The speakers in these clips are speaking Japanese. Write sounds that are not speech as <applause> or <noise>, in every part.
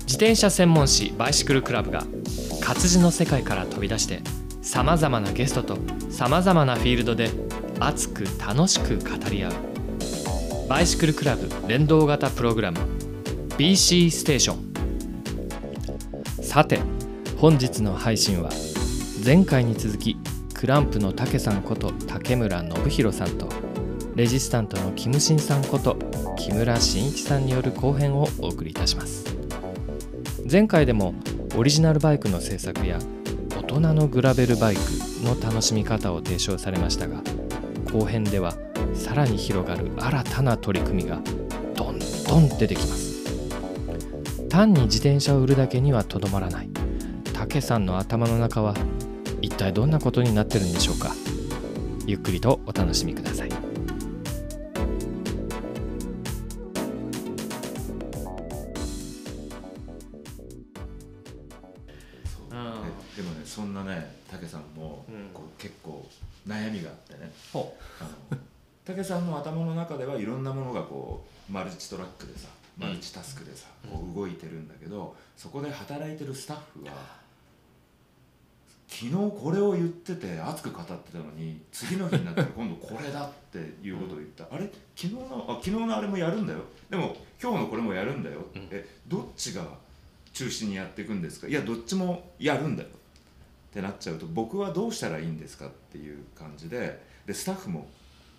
自転車専門誌バイシクルクラブが活字の世界から飛び出してさまざまなゲストとさまざまなフィールドで熱く楽しく語り合う。バイシクルクラブ連動型プログラム。BC ステーション。さて本日の配信は前回に続きクランプの竹さんこと竹村信弘さんとレジスタントのキムシンさんこと木村真一さんによる後編をお送りいたします。前回でもオリジナルバイクの製作や大人のグラベルバイクの楽しみ方を提唱されましたが後編ではさらに広がる新たな取り組みがどんどん出てきます。単に自転車を売るだけにはとどまらない。竹さんの頭の中は一体どんなことになってるんでしょうか。ゆっくりとお楽しみください。マルチトラックでさマルチタスクでさ、こう動いてるんだけどそこで働いてるスタッフが昨日これを言ってて熱く語ってたのに次の日になったら <laughs> 今度これだっていうことを言った、あれ？昨日のあ昨日のあれもやるんだよ。でも今日のこれもやるんだよ、うん。えどっちが中心にやっていくんですか？いやどっちもやるんだよ。ってなっちゃうと僕はどうしたらいいんですか？っていう感じででスタッフも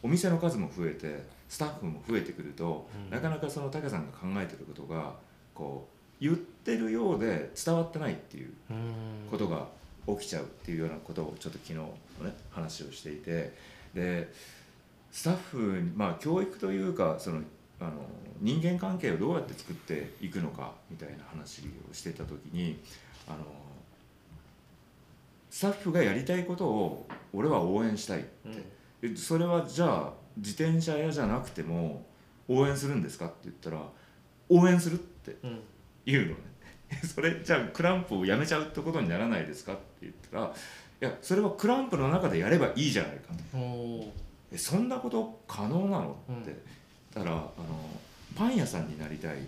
お店の数も増えてスタッフも増えてくると、うん。なかなかその武さんが考えてることがこう言ってるようで伝わってないっていううことが起きちゃうっていうようなことをちょっと昨日のね話をしていてでスタッフにまあ教育というかそのあの人間関係をどうやって作っていくのかみたいな話をしてた時にあのスタッフがやりたいことを俺は応援したいって、えそれはじゃあ自転車屋じゃなくても応援するんですかって言ったら応援するってうん。言うのね。<laughs> それじゃあクランプをやめちゃうってことにならないですかって言ったらいやそれはクランプの中でやればいいじゃないかと。えそんなこと可能なのうん。って、だからあのパン屋さんになりたいうん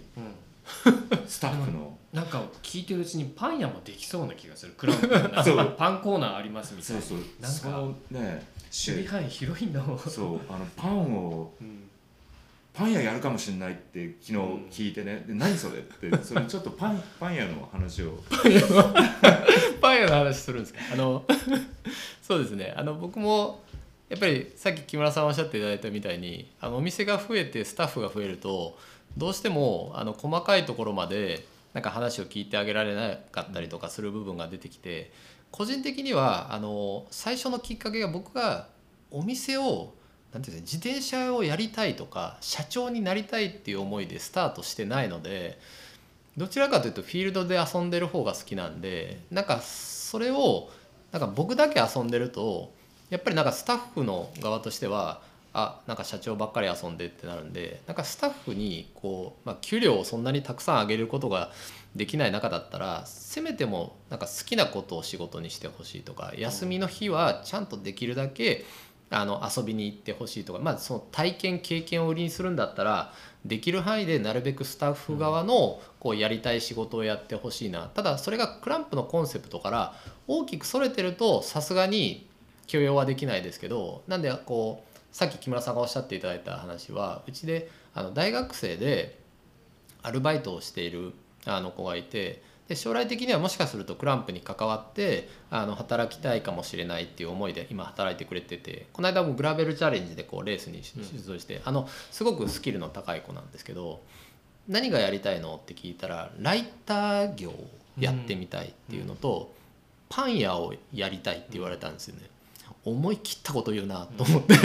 <laughs> スタッフの。なんか聞いてるうちにパン屋もできそうな気がする。<laughs> クランプのそう。中パンコーナーありますみたいそうなそう。なんかそのね守備範囲広いんだもん、そうあのパンをうん。パン屋やるかもしれないって昨日聞いてね、で何それって。<laughs> それちょっとパンパン屋の話を。パン屋のパン屋の話するんですか？あのそうですね。あの僕もやっぱりさっき木村さんおっしゃっていただいたみたいにあのお店が増えてスタッフが増えるとどうしてもあの細かいところまでなんか話を聞いてあげられなかったりとかする部分が出てきて個人的にはあの最初のきっかけが僕がお店をなんていうんですか自転車をやりたいとか社長になりたいっていう思いでスタートしてないのでどちらかというとフィールドで遊んでる方が好きなんでなんかそれをなんか僕だけ遊んでるとやっぱりなんかスタッフの側としてはあなんか社長ばっかり遊んでってなるんでなんかスタッフにこう、まあ、給料をそんなにたくさん上げることができない中だったらせめてもなんか好きなことを仕事にしてほしいとか休みの日はちゃんとできるだけあの遊びに行ってほしいとか、まあ、その体験経験を売りにするんだったらできる範囲でなるべくスタッフ側のこうやりたい仕事をやってほしいな。ただそれがクランプのコンセプトから大きくそれてるとさすがに許容はできないですけどなんでこうさっき木村さんがおっしゃっていただいた話はうちであの大学生でアルバイトをしているあの子がいてで将来的にはもしかするとクランプに関わってあの働きたいかもしれないっていう思いで今働いてくれててこの間もグラベルチャレンジでこうレースに出場して、あのすごくスキルの高い子なんですけど何がやりたいのって聞いたらライター業をやってみたいっていうのと、パン屋をやりたいって言われたんですよね。思い切ったこと言うなと思って、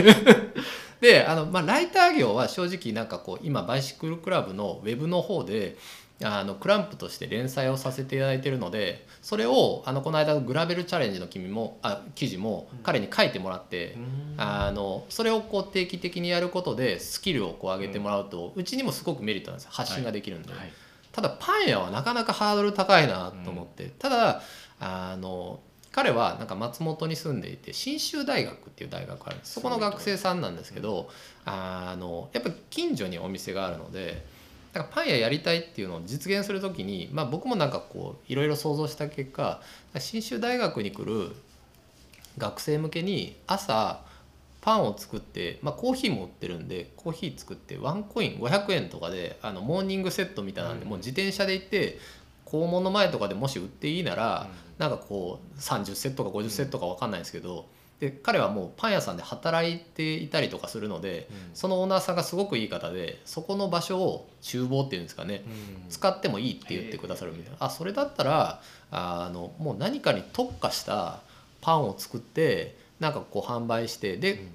であの、まあ、ライター業は正直なんかこう今バイシクルクラブのウェブの方であのクランプとして連載をさせていただいているのでそれをあのこの間のグラベルチャレンジの君もあ記事も彼に書いてもらって、あのそれをこう定期的にやることでスキルをこう上げてもらうと、うちにもすごくメリットなんですよ。発信ができるんで、はい。ただパン屋はなかなかハードル高いなと思って、ただあの彼はなんか松本に住んでいて信州大学っていう大学があるんです。そこの学生さんなんですけど、あのやっぱ近所にお店があるのでだからパン屋やりたいっていうのを実現するときに、まあ、僕もなんかこういろいろ想像した結果信州大学に来る学生向けに朝パンを作って、まあ、コーヒーも売ってるんでコーヒー作ってワンコイン500円とかであのモーニングセットみたいなんで、もう自転車で行って校門の前とかでもし売っていいなら、なんかこう30セットか50セットか分かんないですけど、で彼はもうパン屋さんで働いていたりとかするので、そのオーナーさんがすごくいい方でそこの場所を厨房っていうんですかね、使ってもいいって言ってくださるみたいな。あそれだったらあのもう何かに特化したパンを作ってなんかこう販売してで、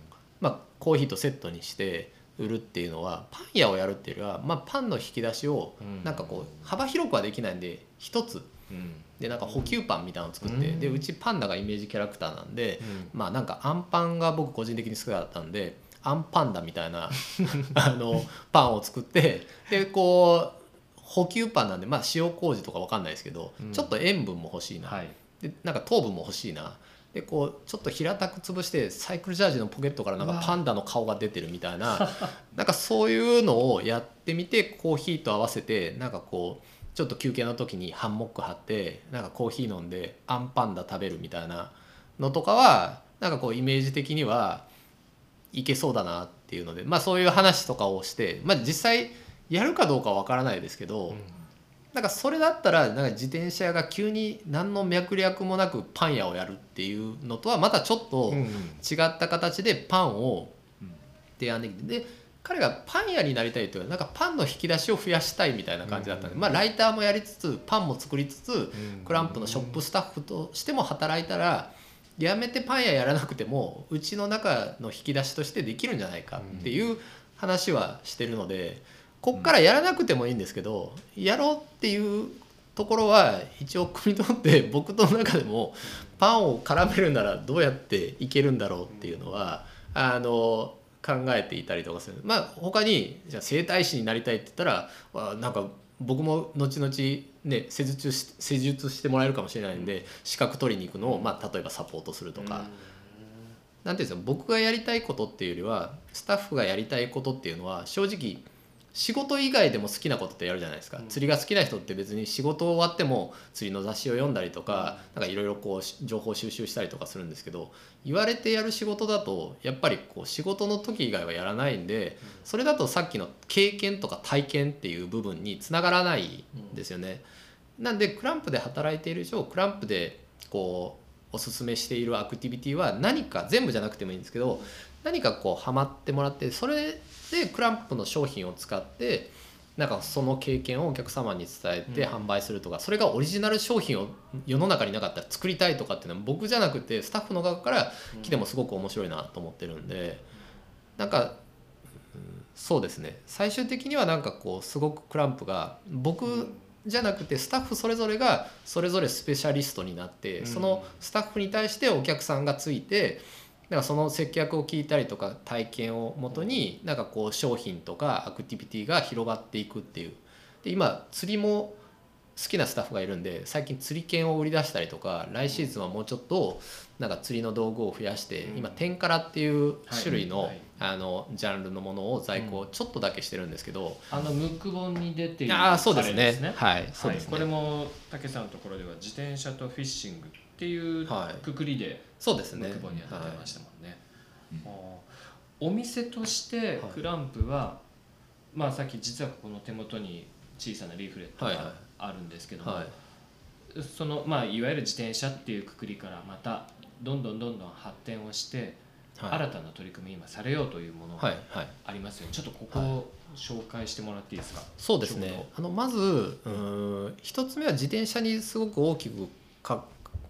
まあ、コーヒーとセットにして売るっていうのはパン屋をやるっていうよりは、まあ、パンの引き出しをなんかこう幅広くはできないんで一つ。でなんか補給パンみたいなのを作って、でうちパンダがイメージキャラクターなんで、まあなんかあんパンが僕個人的に好きだったんであんパンダみたいな <laughs> あのパンを作ってでこう補給パンなんでまあ塩麹とかわかんないですけど、ちょっと塩分も欲しいな、はい。でなんか糖分も欲しいなでこうちょっと平たく潰してサイクルジャージのポケットからなんかパンダの顔が出てるみたいな。<laughs> なんかそういうのをやってみてコーヒーと合わせてなんかこうちょっと休憩の時にハンモック張ってなんかコーヒー飲んでアンパンダ食べるみたいなのとかはなんかこうイメージ的にはいけそうだなっていうのでまあそういう話とかをしてまあ実際やるかどうかわからないですけど、なんかそれだったらなんか自転車屋が急に何の脈略もなくパン屋をやるっていうのとはまたちょっと違った形でパンを提案できてで彼がパン屋になりたいというかなんかパンの引き出しを増やしたいみたいな感じだったんで、まあ、ライターもやりつつパンも作りつつクランプのショップスタッフとしても働いたらやめてパン屋やらなくてもうちの中の引き出しとしてできるんじゃないかっていう話はしてるのでこっからやらなくてもいいんですけどやろうっていうところは一応汲み取って <laughs> 僕との中でもパンを絡めるならどうやっていけるんだろうっていうのはあの考えていたりとかするまあ他にじゃあ整体師になりたいって言ったらわなんか僕も後々ね施術し施術してもらえるかもしれないんで資格取りに行くのを、まあ、例えばサポートするとか。なんていうんですか僕がやりたいことっていうよりはスタッフがやりたいことっていうのは正直仕事以外でも好きなことってやるじゃないですか、釣りが好きな人って別に仕事終わっても釣りの雑誌を読んだりとかなんかいろいろこうし情報収集したりとかするんですけど言われてやる仕事だとやっぱりこう仕事の時以外はやらないんでそれだとさっきの経験とか体験っていう部分につながらないんですよね。なんでクランプで働いている以上クランプでこうおすすめしているアクティビティは何か全部じゃなくてもいいんですけど何かこうハマってもらってそれでクランプの商品を使ってなんかその経験をお客様に伝えて販売するとか、それがオリジナル商品を世の中になかったら作りたいとかっていうのは僕じゃなくてスタッフの側から来てもすごく面白いなと思ってるんでなんかそうですね。最終的にはなんかこうすごくクランプが僕じゃなくてスタッフそれぞれがそれぞれスペシャリストになって、そのスタッフに対してお客さんがついてだからその接客を聞いたりとか体験をもとになんかこう商品とかアクティビティが広がっていくっていう。で今釣りも好きなスタッフがいるんで最近釣り券を売り出したりとか来シーズンはもうちょっとなんか釣りの道具を増やして、今天からっていう種類の,、あのジャンルのものを在庫をちょっとだけしてるんですけど、あのムック本に出ているああそうです彼ね。はい。そうですね、これも武さんのところでは自転車とフィッシングっていうはい。くくりでそうですね。ムック本にましたもんね。うん。あーお店としてクランプは、まあさっき実はこの手元に小さなリーフレットはいはい。があるんですけども、はい。そのまあいわゆる自転車っていうくくりからまたどんどんどんどん発展をして、はい。新たな取り組み今されようというものがはいはい。ありますよね、ちょっとここを紹介してもらっていいですか、そうですね。あのまずうーん一つ目は自転車にすごく大きくか、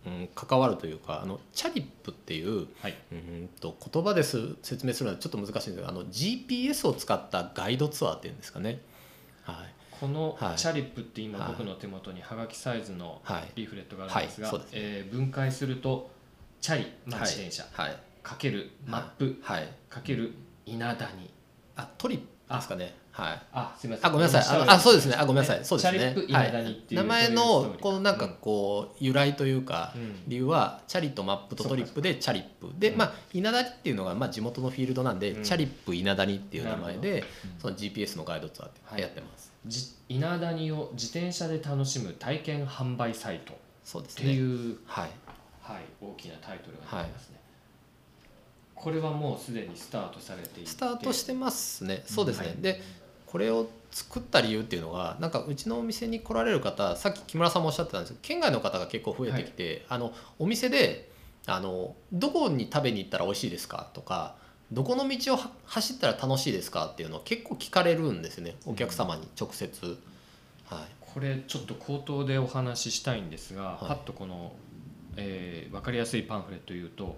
うん、関わるというかあのチャリップっていうはい。うんと言葉です説明するのはちょっと難しいんですけどあの GPS を使ったガイドツアーっていうんですかね。はい。このはい。チャリップって今はい。僕の手元にはがきサイズのはい。リーフレットがあるんですが、えー分解するとチャリ、まあ、はい自転車、はい。かけるマップ、はい。かける稲谷あトリップですかねはい。あすみません。あごめんなさい。あそうですね。あごめんなさい。そうですね。チャリップ稲谷っていう、名前のこのなんかこう由来というかうん。理由はチャリとマップとトリップでチャリップでうん。まあ稲谷っていうのがまあ地元のフィールドなんでうん。チャリップ稲谷っていう名前なでその GPS のガイドツアーってやってます。じ稲谷を自転車で楽しむ体験販売サイト。っそうですていねう、はい。はい、大きなタイトルが出てますね、これはもうすでにスタートされていて。スタートしてますね。そうですね、はい。でこれを作った理由っていうのがなんかうちのお店に来られる方さっき木村さんもおっしゃってたんですけど県外の方が結構増えてきて、あのお店であのどこに食べに行ったら美味しいですかとかどこの道をは走ったら楽しいですかっていうのを結構聞かれるんですねお客様に直接、はい。これちょっと口頭でお話ししたいんですが、い。パッとこの、えー、分かりやすいパンフレット言うと、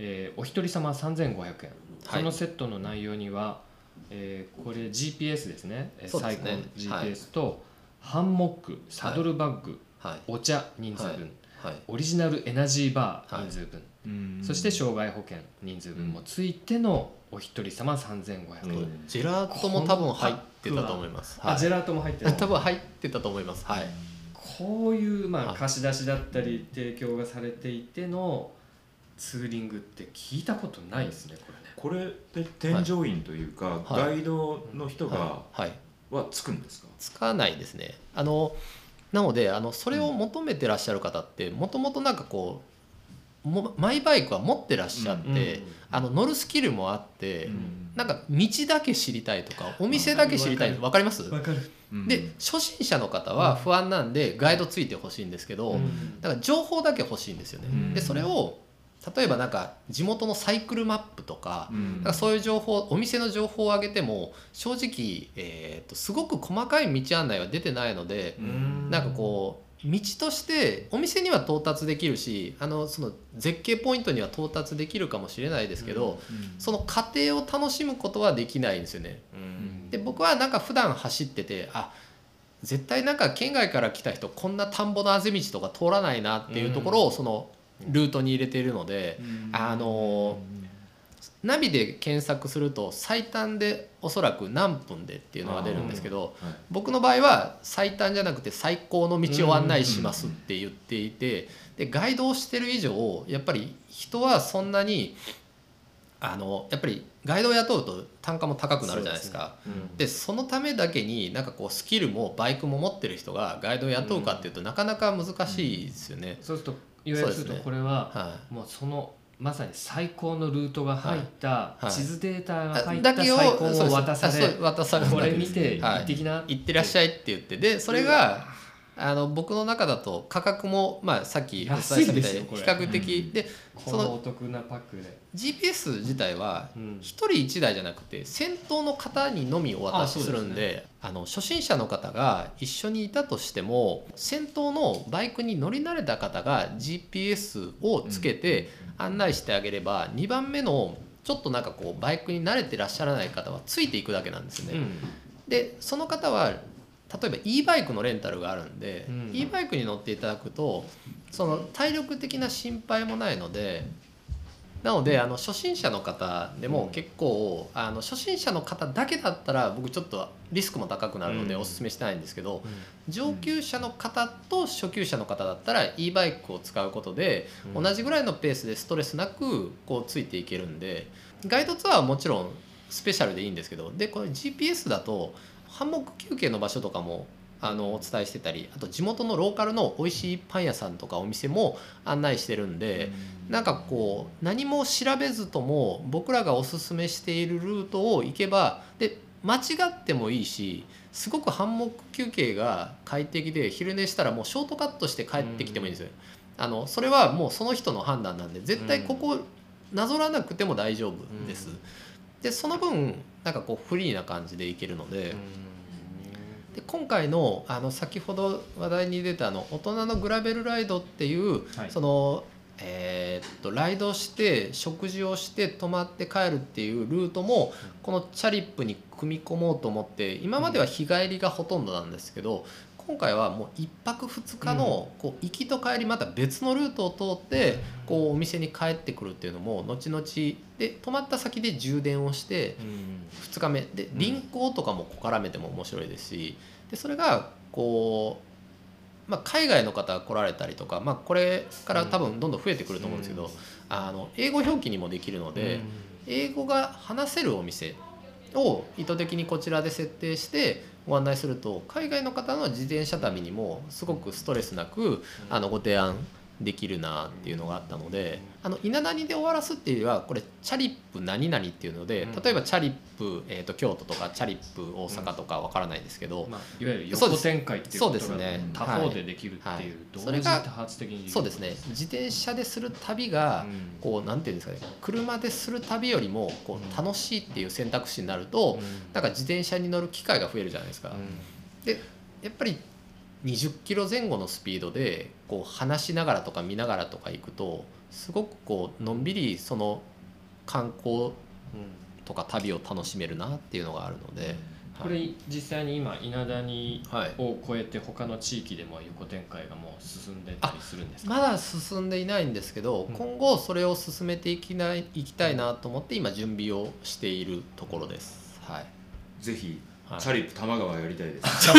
えーお一人様3500円、そのセットの内容には、えーこれ GPS ですね。ですね。サイコン GPS と、ハンモックサドルバッグ、はい。お茶人数分、はい。オリジナルエナジーバーはい。人数分、うん。そして障害保険人数分もついてのお一人様3500円、うんジェラートも多分入ってたと思います、はい。あジェラートも入ってる多分入ってたと思います。はい。こういうまあはい。貸し出しだったり提供がされていてのツーリングって聞いたことないですねこれ。ねこれで添乗員というか、はい。ガイドの人がはい、はつくんですか、使わないですね。あのなのであのそれを求めてらっしゃる方ってもともとなんかこうもマイバイクは持ってらっしゃって、うんあの乗るスキルもあって、うん。なんか道だけ知りたいとかお店だけ知りたいわかります？わかる、うん。で初心者の方は不安なんでガイドついてほしいんですけど、うん。だから情報だけ欲しいんですよね。うん。でそれを例えばなんか地元のサイクルマップとか,、かそういう情報お店の情報を上げても正直、えー、とすごく細かい道案内は出てないので、うん。なんかこう道としてお店には到達できるしあのその絶景ポイントには到達できるかもしれないですけど、うん。その過程を楽しむことはできないんですよね。うん。で僕はなんか普段走っててあ絶対なんか県外から来た人こんな田んぼのあぜ道とか通らないなっていうところをそのルートに入れているので、あのナビで検索すると最短でおそらく何分でっていうのが出るんですけどはい。僕の場合は最短じゃなくて最高の道を案内しますって言っていてでガイドをしてる以上やっぱり人はそんなにあのやっぱりガイドを雇うと単価も高くなるじゃないですか。うん。でそのためだけになんかこうスキルもバイクも持ってる人がガイドを雇うかっていうとなかなか難しいですよね。そうするといわゆるするとこれははもうそのまさに最高のルートが入った地図データが入い、った最高を渡されこれ見てはい行ってきな。行ってらっしゃいって言ってでそれがあの僕の中だと価格も、まあ、さっきお伝えしたみたいに比較的、でこそののお得なパックで。GPS 自体はうん。1人1台じゃなくて先頭の方にのみお渡しするんでああの初心者の方が一緒にいたとしても先頭のバイクに乗り慣れた方が GPS をつけて案内してあげれば2番目のちょっとなんかこうバイクに慣れてらっしゃらない方はついていくだけなんですよね。うん。でその方は例えば e バイクのレンタルがあるんで、うん。e バイクに乗っていただくとその体力的な心配もないのでなのであの初心者の方でも結構、あの初心者の方だけだったら僕ちょっとリスクも高くなるのでうん。おすすめしてないんですけど、う上級者の方と初級者の方だったら e バイクを使うことでうん。同じぐらいのペースでストレスなくこうついていけるんでガイドツアーはもちろんスペシャルでいいんですけどでこれ GPS だとハンモック休憩の場所とかもあのお伝えしてたりあと地元のローカルの美味しいパン屋さんとかお店も案内してるんでなんかこう何も調べずとも僕らがおすすめしているルートを行けばで間違ってもいいしすごくハンモック休憩が快適で昼寝したらもうショートカットして帰ってきてもいいんですよ。あのそれはもうその人の判断なんで絶対ここなぞらなくても大丈夫です。でその分なんかこうフリーな感じでいけるので。で今回のあの先ほど話題に出たあの大人のグラベルライドっていう、はい。その、えーえーっとライドして食事をして泊まって帰るっていうルートもこのチャリップに組み込もうと思って今までは日帰りがほとんどなんですけど今回はもう1泊2日のこう行きと帰りまた別のルートを通ってこうお店に帰ってくるっていうのも後々で泊まった先で充電をして2日目。で輪行とかも絡めても面白いですしでそれがこう、まあ、海外の方が来られたりとか、まあ、これから多分どんどん増えてくると思うんですけど、あの英語表記にもできるので、英語が話せるお店を意図的にこちらで設定してご案内すると海外の方の自転車旅にもすごくストレスなくあのご提案できるなっていうのがあったのであの稲谷で終わらすっていうよりはこれチャリップ何々っていうのでうん。例えばチャリップ、えー、と京都とかチャリップ大阪とかわからないですけど、まあ、いわゆる横展開っていうことがそうですね。他方でできるっていう、それが時多発的にそうですね。自転車でする旅がうん。こうなんていうんですかね車でする旅よりもこうん。う楽しいっていう選択肢になると、なんか自転車に乗る機会が増えるじゃないですか。でやっぱり20キロ前後のスピードでこう話しながらとか見ながらとか行くとすごくこうのんびりその観光とか旅を楽しめるなっていうのがあるので、これ実際に今稲谷はい、を超えて他の地域でも横展開がもう進んでたりするんですか？まだ進んでいないんですけど、うん。今後それを進めていきないいきたいなと思って今準備をしているところです。はい。ぜひはい。チャリップ多摩川やりたいです。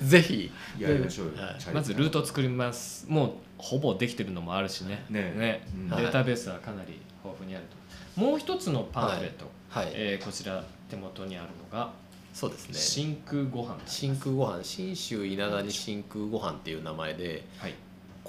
<laughs> ぜひ。やりましょうよ。はい。まずルート作ります。もうほぼできてるのもあるしね。ね。うん。データベースはかなり豊富にあると。もう一つのパンフレット、はい、えーこちら手元にあるのがそうですね。真空ご飯真空ご飯。信州稲田に真空ご飯っていう名前ではい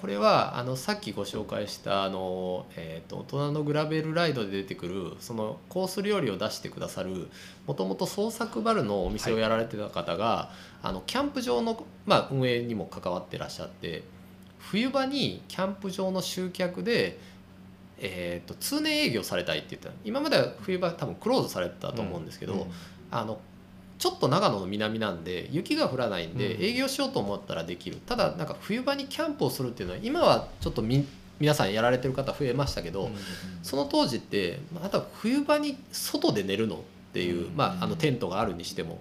これはあのさっきご紹介したあの、えー、と大人のグラベルライドで出てくるそのコース料理を出してくださるもともと創作バルのお店をやられてた方が、あのキャンプ場の、まあ、運営にも関わってらっしゃって冬場にキャンプ場の集客で、えー、と通年営業されたいって言った今までは冬場多分クローズされてたと思うんですけど、あのちょっと長野の南なんで雪が降らないんでうん。営業しようと思ったらできる、ただなんか冬場にキャンプをするっていうのは今はちょっとみ皆さんやられてる方増えましたけど、その当時ってまた冬場に外で寝るのっていう、うん。まあ、あのテントがあるにしても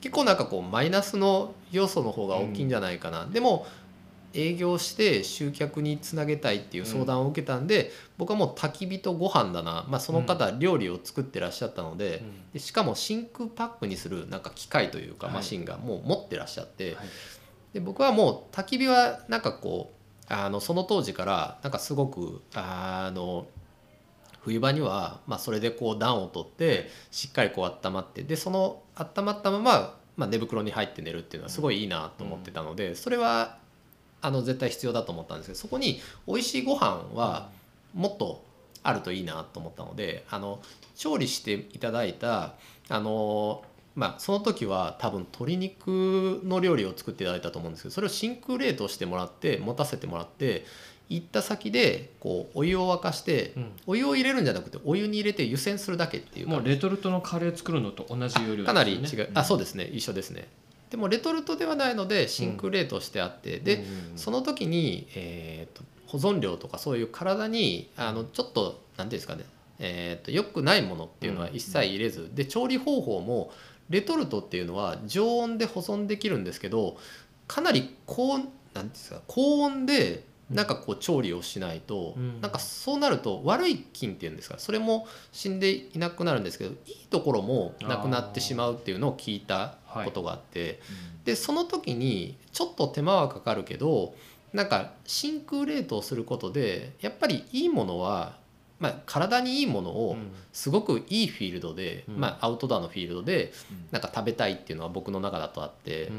結構なんかこうマイナスの要素の方が大きいんじゃないかな、でも営業して集客につなげたいっていう相談を受けたんで、僕はもう焚き火とご飯だな、まあ、その方料理を作ってらっしゃったので,、でしかも真空パックにするなんか機械というかはい。マシンがもう持ってらっしゃって、はい。で僕はもう焚き火はなんかこうあのその当時からなんかすごくあの冬場にはまあそれでこう暖を取ってしっかりこう温まってでその温まったまま、まあ、寝袋に入って寝るっていうのはすごいいいなと思ってたので、それはあの絶対必要だと思ったんですけどそこに美味しいご飯はもっとあるといいなと思ったのであの調理していただいたあのまあその時は多分鶏肉の料理を作っていただいたと思うんですけどそれを真空冷凍してもらって持たせてもらって行った先でこうお湯を沸かして、うん。お湯を入れるんじゃなくてお湯に入れて湯煎するだけっていうもうレトルトのカレー作るのと同じ要領かなり違う、あそうですね。一緒ですねでもレトルトではないので真空冷凍してあって、で、その時に、えーと保存料とかそういう体にあのちょっと何ていうんですかね、えー、と良くないものっていうのは一切入れず、で調理方法もレトルトっていうのは常温で保存できるんですけどかなり高温なんですか高温でなんかこう調理をしないと、うん。なんかそうなると悪い菌っていうんですかそれも死んでいなくなるんですけどいいところもなくなってしまうっていうのを聞いたことがあって。でその時にちょっと手間はかかるけどなんか真空冷凍することでやっぱりいいものは、まあ、体にいいものをすごくいいフィールドで、うん。まあ、アウトドアのフィールドでなんか食べたいっていうのは僕の中だとあって、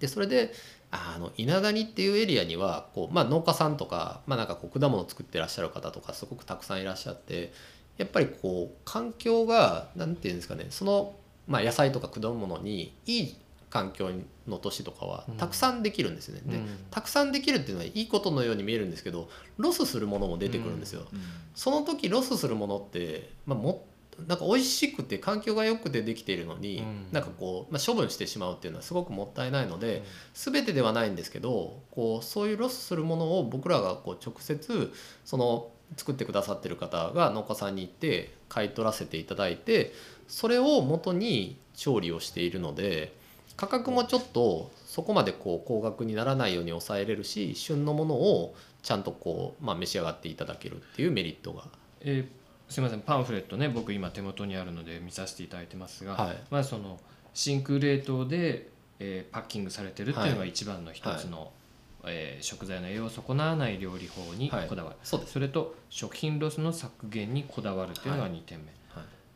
でそれであの伊那谷っていうエリアにはこう、まあ、農家さんとか,、まあ、なんかこう果物を作ってらっしゃる方とかすごくたくさんいらっしゃってやっぱりこう環境がなんていうんですかねその、まあ、野菜とか果物にいい環境の年とかはうん。たくさんできるんですよね。でたくさんできるっていうのはいいことのように見えるんですけどロスするものも出てくるんですよ。その時ロスするものって、まあ、もなんか美味しくて環境が良くてできているのに、うん。なんかこう、まあ、処分してしまうっていうのはすごくもったいないので、全てではないんですけどこうそういうロスするものを僕らがこう直接その作ってくださってる方が農家さんに行って買い取らせていただいてそれを元に調理をしているので価格もちょっとそこまでこう高額にならないように抑えれるし旬のものをちゃんとこう、まあ、召し上がっていただけるっていうメリットが。えーすみません。パンフレットね僕今手元にあるので見させていただいてますが、はい。まあその真空冷凍で、えーパッキングされてるっていうのが一番の一つの、えー食材の栄養を損なわない料理法にはい。こだわる、そうです。それと食品ロスの削減にこだわるっていうのが2点目、はい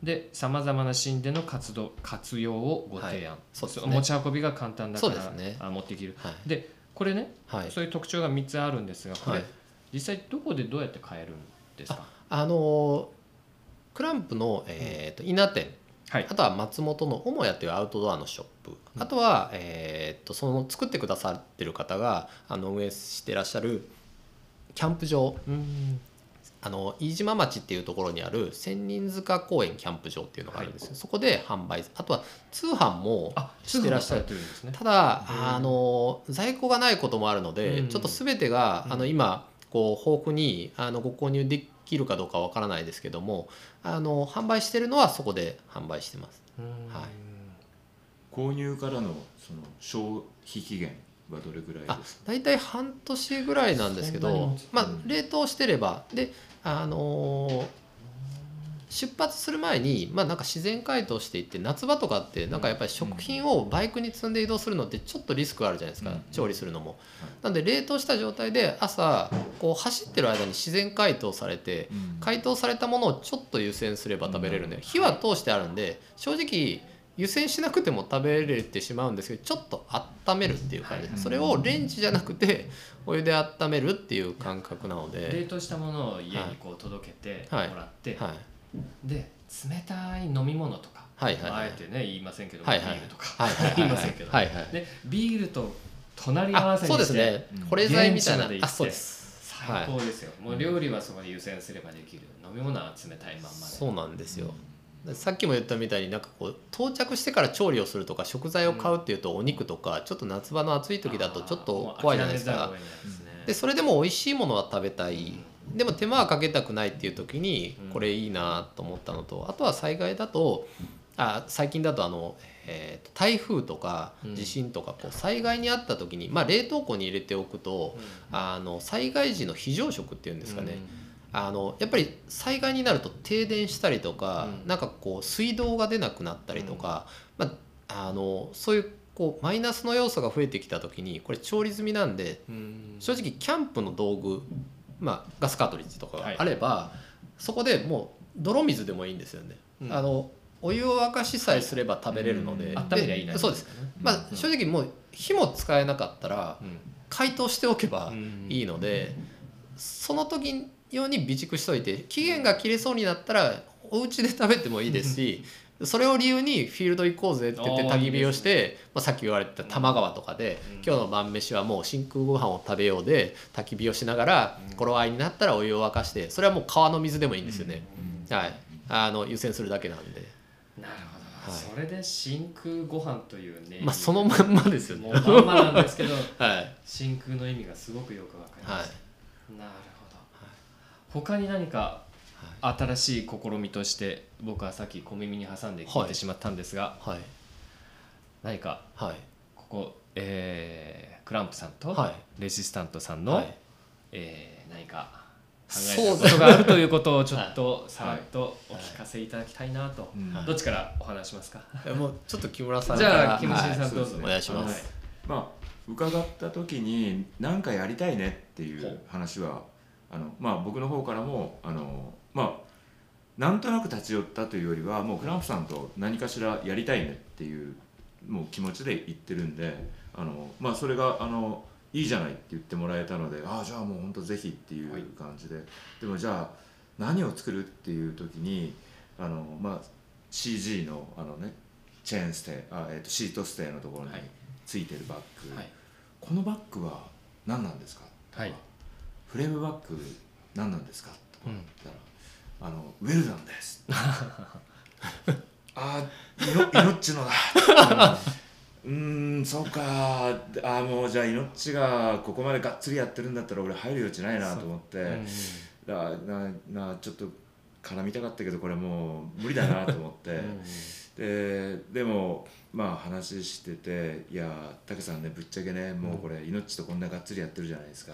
でさまざまなシーンでの活動活用をご提案、はい。そうですね。持ち運びが簡単だからね。あ持っていける。はい。でこれね、はい。そういう特徴が3つあるんですがこれ、はい。実際どこでどうやって買えるんですか？あのクランプの、えー、と稲店。はい。あとは松本の母屋というアウトドアのショップ、あとは、えー、とその作ってくださってる方があの運営してらっしゃるキャンプ場うんあの飯島町っていうところにある千人塚公園キャンプ場っていうのがあるんですよ、そこで販売あとは通販もあしてらっしゃる。るんですね。ただうんあの在庫がないこともあるので、うん。ちょっと全てが、あの今こう豊富にあのご購入できるかどうかわからないですけどもあの販売してるのはそこで販売してます。はい。購入からのその消費期限はどれぐらいあですか？大体半年ぐらいなんですけどまあ冷凍してれば。であのー出発する前に、まあ、なんか自然解凍していって夏場とかってなんかやっぱり食品をバイクに積んで移動するのってちょっとリスクあるじゃないですか、うん。調理するのも。なんで冷凍した状態で朝こう走ってる間に自然解凍されてうん。解凍されたものをちょっと湯煎すれば食べれるん。で火は通してあるんで正直湯煎しなくても食べれてしまうんですけどちょっと温めるっていう感じ。ではい。それをレンジじゃなくてお湯で温めるっていう感覚なの冷で、凍したものを家にこう届けてもはい。らって、はい、で冷たい飲み物とか、はいはいああえてね言いませんけど、はいはい。ビールとか、はいはいはい。言いませんけど、はいはい。でビールと隣り合わあせにしてそうですね。うん保冷剤みたいな。あそうです。最高ですよ、もう料理はそこで湯煎すればできる。飲み物は冷たいまんまで。そうなんですよさっきも言ったみたいになんかこう到着してから調理をするとか食材を買うっていうとお肉とかちょっと夏場の暑い時だとちょっと怖いじゃないですか。でそれでも美味しいものは食べたい。でも手間はかけたくないっていう時にうんこれいいなと思ったのとあとは災害だとあ最近だとあの、えーと台風とかうん。地震とかこう災害にあった時に、まあ、冷凍庫に入れておくとあの災害時の非常食っていうんですかね、あのやっぱり災害になると停電したりとか、うん。なんかこう水道が出なくなったりとか、まあ、あのそういうこうマイナスの要素が増えてきた時にこれ調理済みなんでうん。うん正直キャンプの道具、まあ、ガスカートリッジとかはい。があれば、そこでもう泥水でもいいんですよね。うん。あのお湯を沸かしさえすれば食べれるので、うん。で温めりゃいいなそうです、まあ、正直もう火も使えなかったらうん。解凍しておけばうん。いいので、その時用に備蓄しといて期限が切れそうになったらお家で食べてもいいですしそれを理由にフィールド行こうぜって言って焚き火をしてまあ、さっき言われた多摩川とかで、うん。今日の晩飯はもう真空ご飯を食べようで焚き火をしながらうん。頃合いになったらお湯を沸かしてそれはもう川の水でもいいんですよね、はい。あの湯煎するだけなんで、なるほど、はい。それで真空ご飯というねまあ、そのまんまですよね。もうまんまなんですけど <laughs> はい。真空の意味がすごくよくわかりまはい。す、なるほど、他に何か新しい試みとして僕はさっき小耳に挟んで聞いてしまったんですが、はい。何かはい。ここ、えークランプさんとはい。レジスタントさんの、はい。えー何か考そうえたことがあるということをちょっとさらっとおはい聞かせいただきたいなと、うんどっちからお話しますか？もうちょっと木村さんじからゃあキムシンさはいんどうぞ、お願いします、まあ伺った時に何かやりたいねっていう。話はあのまあ僕の方からもあのまあなんとなく立ち寄ったというよりはもうクランプさんと何かしらやりたいねっていうもう気持ちで言ってるんであのまあそれがあのいいじゃないって言ってもらえたのでああじゃあもう本当ぜひっていう感じで、でもじゃあ何を作るっていう時にあのまあ CG のあのねチェーンステイあ、えー、とシートステイのところにはい。ついてるバッグ、はい。このバッグは何なんですか？とか、はいフレームバッグ何なんですか？と言ったら、あのウェルダンです。<laughs> あーいの命のだ。うーんそうか。あーもうじゃあ命がここまでがっつりやってるんだったら俺入る余地ないなと思って、うんだななちょっと絡みたかったけどこれもう無理だなと思って、ででもまあ話してていや武さんねぶっちゃけねもうこれ命とこんながっつりやってるじゃないですか、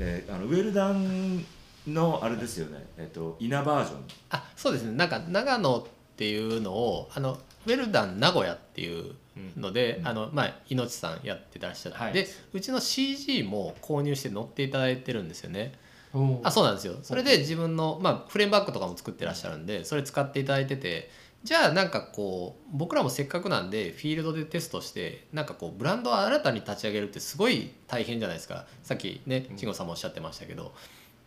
であのウェルダンのあれですよね。えっと稲バージョン。あそうですね。なんか長野っていうのをあのウェルダン名古屋っていうので、うん。あのまあ命さんやってらっしゃって、はい。でうちの CG も購入して乗っていただいてるんですよね。おあそうなんですよ。それで自分の、まあ、フレームバッグとかも作ってらっしゃるんでそれ使っていただいててじゃあなんかこう僕らもせっかくなんでフィールドでテストしてなんかこうブランドを新たに立ち上げるってすごい大変じゃないですか。さっきね慎吾さんもおっしゃってましたけど。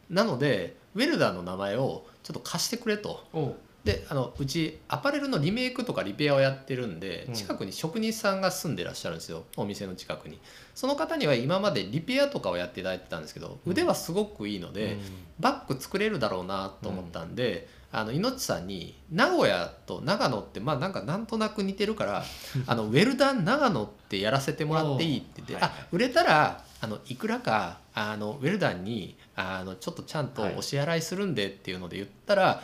なのでウェルダーの名前をちょっと貸してくれと。おであのうちアパレルのリメイクとかリペアをやってるんでうん。近くに職人さんが住んでらっしゃるんですよ。お店の近くに。その方には今までリペアとかをやっていただいてたんですけど腕はすごくいいので、バッグ作れるだろうなと思ったんで、あのいのちさんに名古屋と長野ってまあなんかなんとなく似てるから <laughs> あのウェルダン長野ってやらせてもらっていいって言って、あ売れたらあのいくらかあのウェルダンにあのちょっとちゃんとお支払いするんでっていうので言ったら、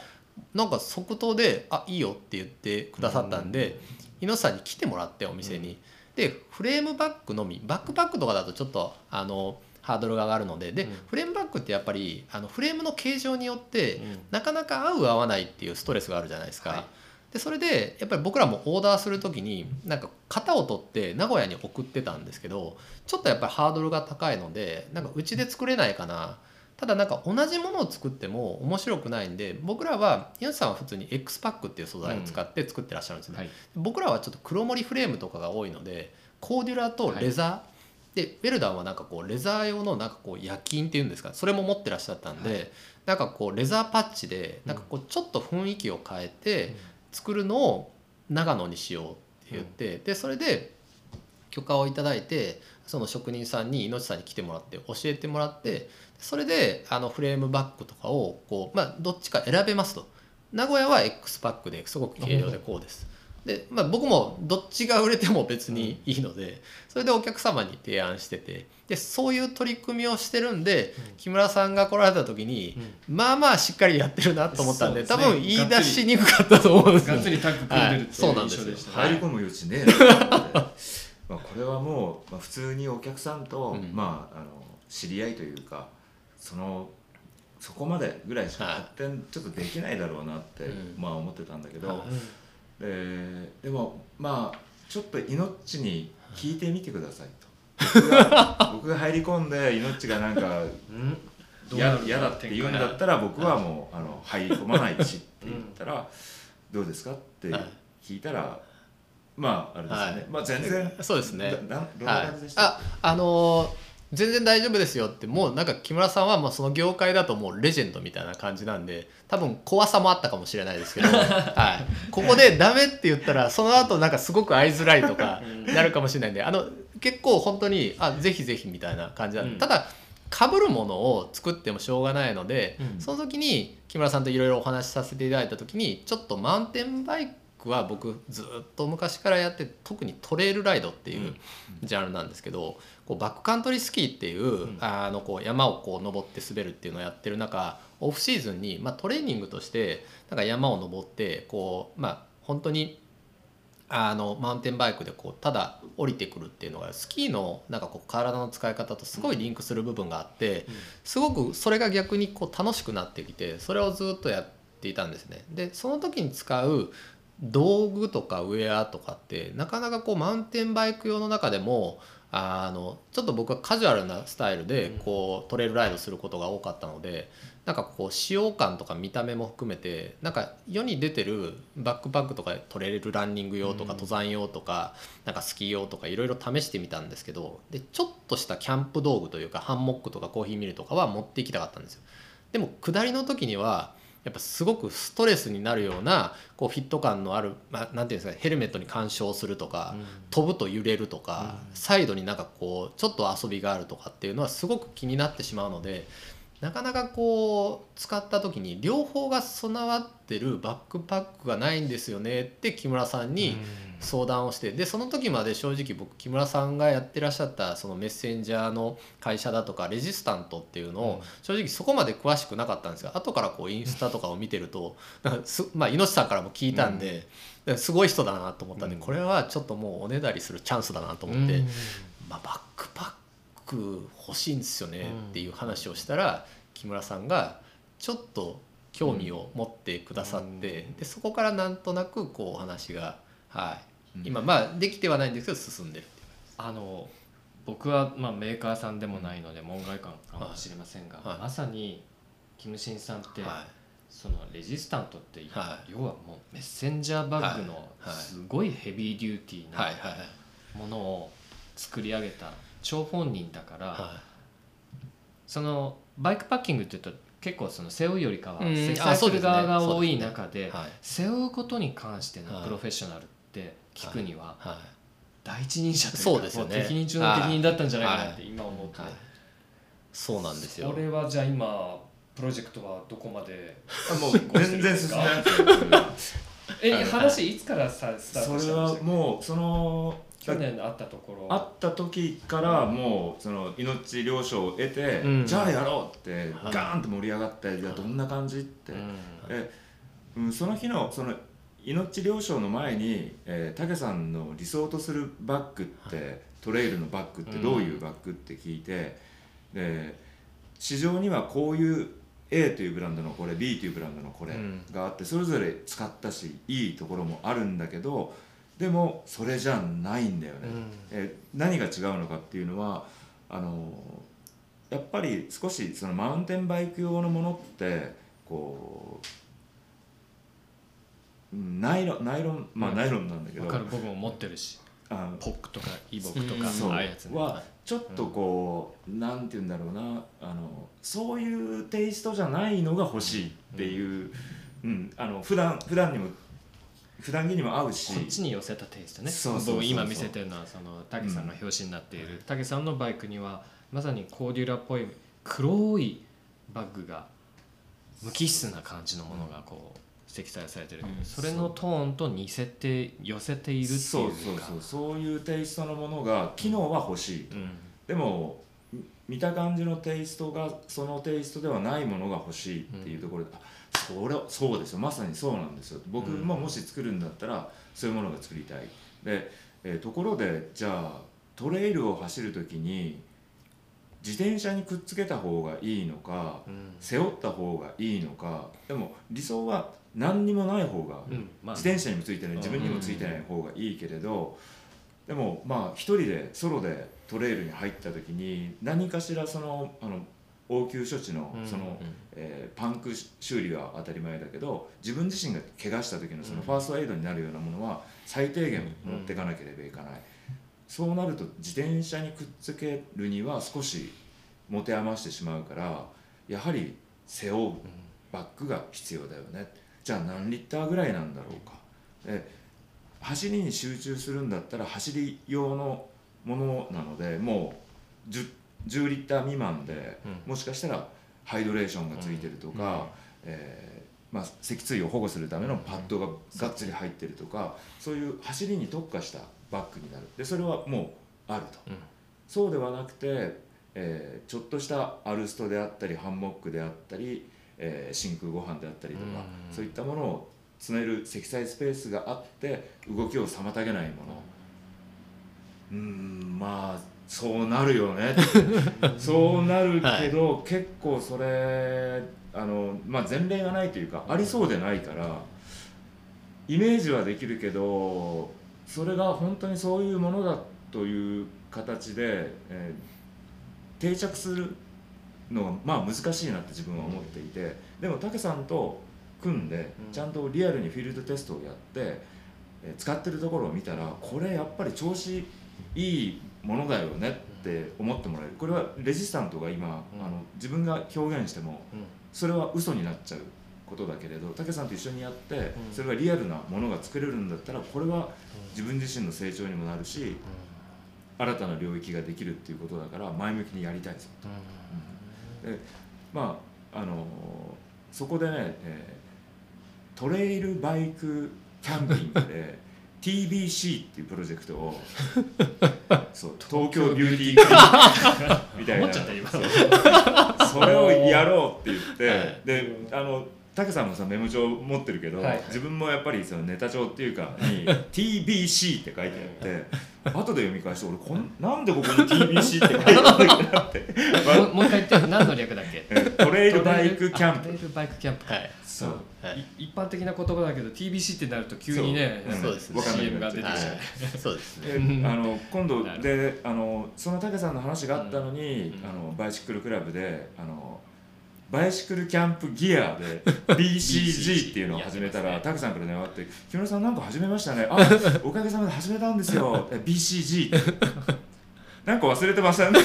なんか即答で「あいいよ」って言ってくださったんで、いのちさんに来てもらってお店に。でフレームバッグのみバックパックとかだとちょっとあのハードルが上がるので。で、うん。フレームバッグってやっぱりあのフレームの形状によって、うん。なかなか合う合わないっていうストレスがあるじゃないですか。はい。でそれでやっぱり僕らもオーダーする時になんか型を取って名古屋に送ってたんですけどちょっとやっぱりハードルが高いのでなんかうちで作れないかな。ただなんか同じものを作っても面白くないんで僕らはユンさんは普通に X パックっていう素材を使って作ってらっしゃるんですね、はい。僕らはちょっと黒森フレームとかが多いのでコーデュラとレザー、でウェルダンはなんかこうレザー用のなんかこう焼き印っていうんですかそれも持ってらっしゃったんで、なんかこうレザーパッチでなんかこうちょっと雰囲気を変えて作るのを長野にしようって言って、でそれで許可をいただいてその職人さんに命さんに来てもらって教えてもらってそれであのフレームバッグとかをこう、まあ、どっちか選べますと。名古屋は X パックですごく軽量でこうですで、まあ、僕もどっちが売れても別にいいのでそれでお客様に提案しててでそういう取り組みをしてるんで、木村さんが来られた時に、まあまあしっかりやってるなと思ったんで多分言い出しにくかったと思うんです。よ <laughs> がっつりタッグ組んでるっていうはい。そうなんですよ。印象でした入り込む余地ね。<laughs> まあこれはもう、まあ、普通にお客さんと、うん。まあ、あの知り合いというかそのそこまでぐらいしかはい発展ちょっとできないだろうなって、うん。まあ思ってたんだけど、はいででもまあちょっと命に聞いてみてくださいと。<laughs> 僕が僕が入り込んで命がなんか嫌だって言うんだったら僕はもうあの入り込まないしって言ったら、どうですかってはい聞いたら、まああれですよね、はい。まあ全然そうですね。なんなはい。感じでし、た、ああのー全然大丈夫ですよってもうなんか木村さんはもうその業界だともうレジェンドみたいな感じなんで多分怖さもあったかもしれないですけど、<laughs> はい、ここでダメって言ったらその後なんかすごく会いづらいとかなるかもしれないんであの結構本当にあぜひぜひみたいな感じなんで、うん。ただ被るものを作ってもしょうがないので、うん。その時に木村さんといろいろお話しさせていただいた時にちょっとマウンテンバイクは僕ずっと昔からやって特にトレイルライドっていうジャンルなんですけど、こうバックカントリースキーっていう,、ん。あのこう山をこう登って滑るっていうのをやってる中オフシーズンに、まあ、トレーニングとしてなんか山を登ってこうまあ本当にあのマウンテンバイクでこうただ降りてくるっていうのがスキーのなんかこう体の使い方とすごいリンクする部分があって、すごくそれが逆にこう楽しくなってきてそれをずっとやっていたんですね。でその時に使う道具とかウェアとかってなかなかこうマウンテンバイク用の中でもあのちょっと僕はカジュアルなスタイルでこうトレイルライドすることが多かったのでなんかこう使用感とか見た目も含めてなんか世に出てるバックパックとかトレイルランニング用とか登山用とかなんかスキー用とかいろいろ試してみたんですけどでちょっとしたキャンプ道具というかハンモックとかコーヒーミルとかは持っていきたかったんですよ。でも下りの時にはやっぱすごくストレスになるようなこうフィット感のある、まあ、なんていうんですかヘルメットに干渉するとか、飛ぶと揺れるとか、サイドになんかこうちょっと遊びがあるとかっていうのはすごく気になってしまうのでなかなかこう使った時に両方が備わってるバックパックがないんですよねって木村さんに相談をしてでその時まで正直僕木村さんがやってらっしゃったそのメッセンジャーの会社だとかレジスタントっていうのうん。を正直そこまで詳しくなかったんですが後からこうインスタとかを見てるとなんかすまあ猪瀬さんからも聞いたんで、すごい人だなと思ったんで、うん。これはちょっともうおねだりするチャンスだなと思って。うん。まあ、バックパック欲しいんですよねっていう話をしたら、木村さんがちょっと興味を持ってくださって、でそこからなんとなくこうお話が、はい。うん。今まあできてはないんですけど進んでるってあの僕はまあメーカーさんでもないので門外漢かもしれませんが、はい。まさにキムシンさんって、はそのレジスタントって、は要はもうメッセンジャーバッグのすごいヘビーデューティーなものを作り上げた張本人だから、はそのバイクパッキングっていうと結構その背負うよりかはうん。積載する側が多い中で背負うことに関してのはい。プロフェッショナルって聞くにははい。第一人者というかそうですよね。も適任中の適任だったんじゃないかなって今思うと、はい。そうなんですよ。これはじゃあ今プロジェクトはどこまであもう <laughs> 全然進んでなくてそれはえはい話いつからさスターそれトしたんですか？はもうその去年会ったところ。会った時からもうその命了承を得て、うん。じゃあやろうってはい。ガーンと盛り上がって、じゃあどんな感じって、うん。その日のその命了承の前に、えー、武さんの理想とするバッグって、トレイルのバッグってどういうバッグって聞いて、で市場にはこういう A というブランドのこれ B というブランドのこれうん。があってそれぞれ使ったしいいところもあるんだけどでもそれじゃないんだよね。えー何が違うのかっていうのはあのやっぱり少しそのマウンテンバイク用のものってこううんナイロンナイロンまあうん。ナイロンなんだけど、わかる。僕も持ってるし。あポックとかイボクとかうんそう。ああいうやつね。はちょっとこう、なんて言うんだろうなあのそういうテイストじゃないのが欲しいっていう、うん。あの普段普段にも普段着にも合うし。こっちに寄せたテイストね。僕今見せてるのはその武さんの表紙になっている。武さんのバイクにはまさにコーデュラっぽい黒いバッグが無機質な感じのものがこう積載されてる、うん。それのトーンと似せて寄せているっていうか。そうそうそう。そういうテイストのものが機能は欲しい、うん。でもみ見た感じのテイストがそのテイストではないものが欲しいっていうところで、あそれそうですよ。まさにそうなんですよ。僕ももし作るんだったらそういうものが作りたい。で、えーところでじゃあトレイルを走る時に自転車にくっつけた方がいいのかうん。背負った方がいいのかでも理想は何にもない方がうん。まあ自転車にもついてない自分にもついてない方がいいけれどでもまあ一人でソロでトレイルに入った時に何かしらそのあの応急処置のうんその、うん。えーパンク修理は当たり前だけど自分自身が怪我した時のそのうん。ファーストエイドになるようなものは最低限持っていかなければいけない、そうなると自転車にくっつけるには少し持て余してしまうからやはり背負うバッグが必要だよね。じゃあ何リッターぐらいなんだろうか。で走りに集中するんだったら走り用のものなのでもう 10, 10リッター未満でうん。もしかしたらハイドレーションがついてるとか、えーまあ、脊椎を保護するためのパッドががっつり入ってるとかそういう走りに特化したバッグになる。でそれはもうあると。うん。そうではなくて、えーちょっとしたアルストであったりハンモックであったり、えー真空ご飯であったりとか、うん。そういったものを詰める積載スペースがあって動きを妨げないもの。うーんまあそうなるよね。<laughs> そうなるけど、結構それあの、まあ、前例がないというかありそうでないからイメージはできるけどそれが本当にそういうものだという形で、えー定着するのがまあ難しいなって自分は思っていてでも武さんと組んでうん。ちゃんとリアルにフィールドテストをやって、えー使ってるところを見たらこれやっぱり調子いいものだよねって思ってもらえる。これはレジスタントが今、うん。あの自分が表現してもうん。それは嘘になっちゃうことだけれど武さんと一緒にやって、ん。それがリアルなものが作れるんだったらこれは自分自身の成長にもなるし新たな領域ができるっていうことだから前向きにやりたいです。でまああのそこでね、えートレイルバイクキャンピングで <laughs> TBC っていうプロジェクトを <laughs> そう東京ビューティークリニックみたいな。それをやろうって言って、はい。であの武さんもさメモ帳持ってるけど、はい。自分もやっぱりそのネタ帳っていうかに <laughs> TBC って書いてあって <laughs> 後で読み返して俺こんなんでここに TBC って書いてあるんだっけなって。もう <laughs> もう一回言って何の略だっけ？えトレイルバイクキャンプ。あトレイルバイクキャンプ。はい。そう。はい。い一般的な言葉だけど TBC ってなると急にねそう。なんかそうですね。CM が出てきちゃう。はい。そうですね。であの今度であのその武さんの話があったのに、うん。あのバイシクルクラブであのバイシクルキャンプギアで <laughs> BCG っていうのを始めたらやって武さんから電話あって「木村さんなんか始めましたね。あ <laughs> おかげさまで始めたんですよ。え BCG」って。<laughs> なんか忘れてませんって。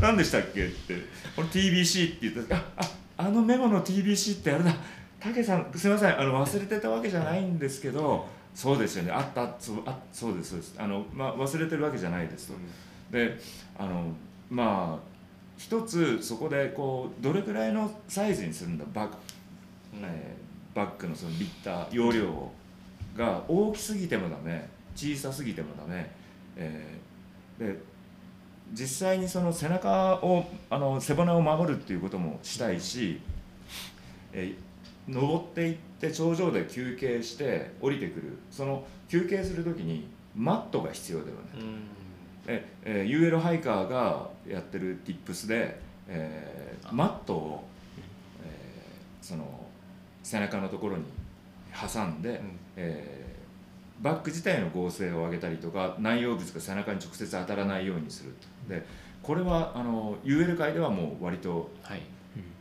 何でしたっけって。これ TBC って言ったらあああのメモの TBC ってあれだ。武さんすみません。あの忘れてたわけじゃないんですけどそうですよね。あったそうあそうですそうです。あの、まあ、忘れてるわけじゃないですと。であのまあ一つそこでこうどれくらいのサイズにするんだバッグ、えーバッグのそのリッター容量が大きすぎてもダメ小さすぎてもダメ、えーで実際にその背中をあの背骨を守るっていうこともしたいし、えー登っていって頂上で休憩して降りてくる。その休憩する時にマットが必要だよね。で、えー、UL ハイカーがやってる Tips で、えーマットを、えーその背中のところに挟んで、えーバッグ自体の合成を上げたりとか内容物が背中に直接当たらないようにするでこれはあの UL 界ではもう割と、はい。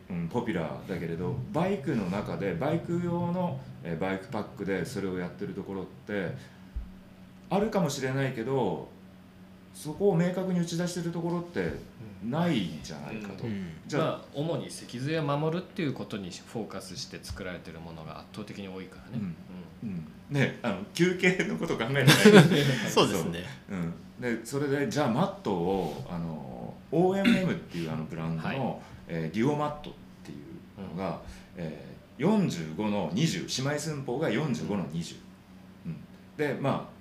うん、ポピュラーだけれどバイクの中でバイク用の、えーバイクパックでそれをやってるところってあるかもしれないけどそこを明確に打ち出してるところってないんじゃないかと、うん。じゃあ、まあ主に脊髄を守るっていうことにフォーカスして作られてるものが圧倒的に多いからね、うん、ねあの休憩のこと考えない。<laughs> そうですね。う。ん、でそれでじゃあマットをあの OMM っていうあのブランドの、はい。えーデュオマットっていうのが、えー45の20姉妹寸法が45の20、うん。でまあ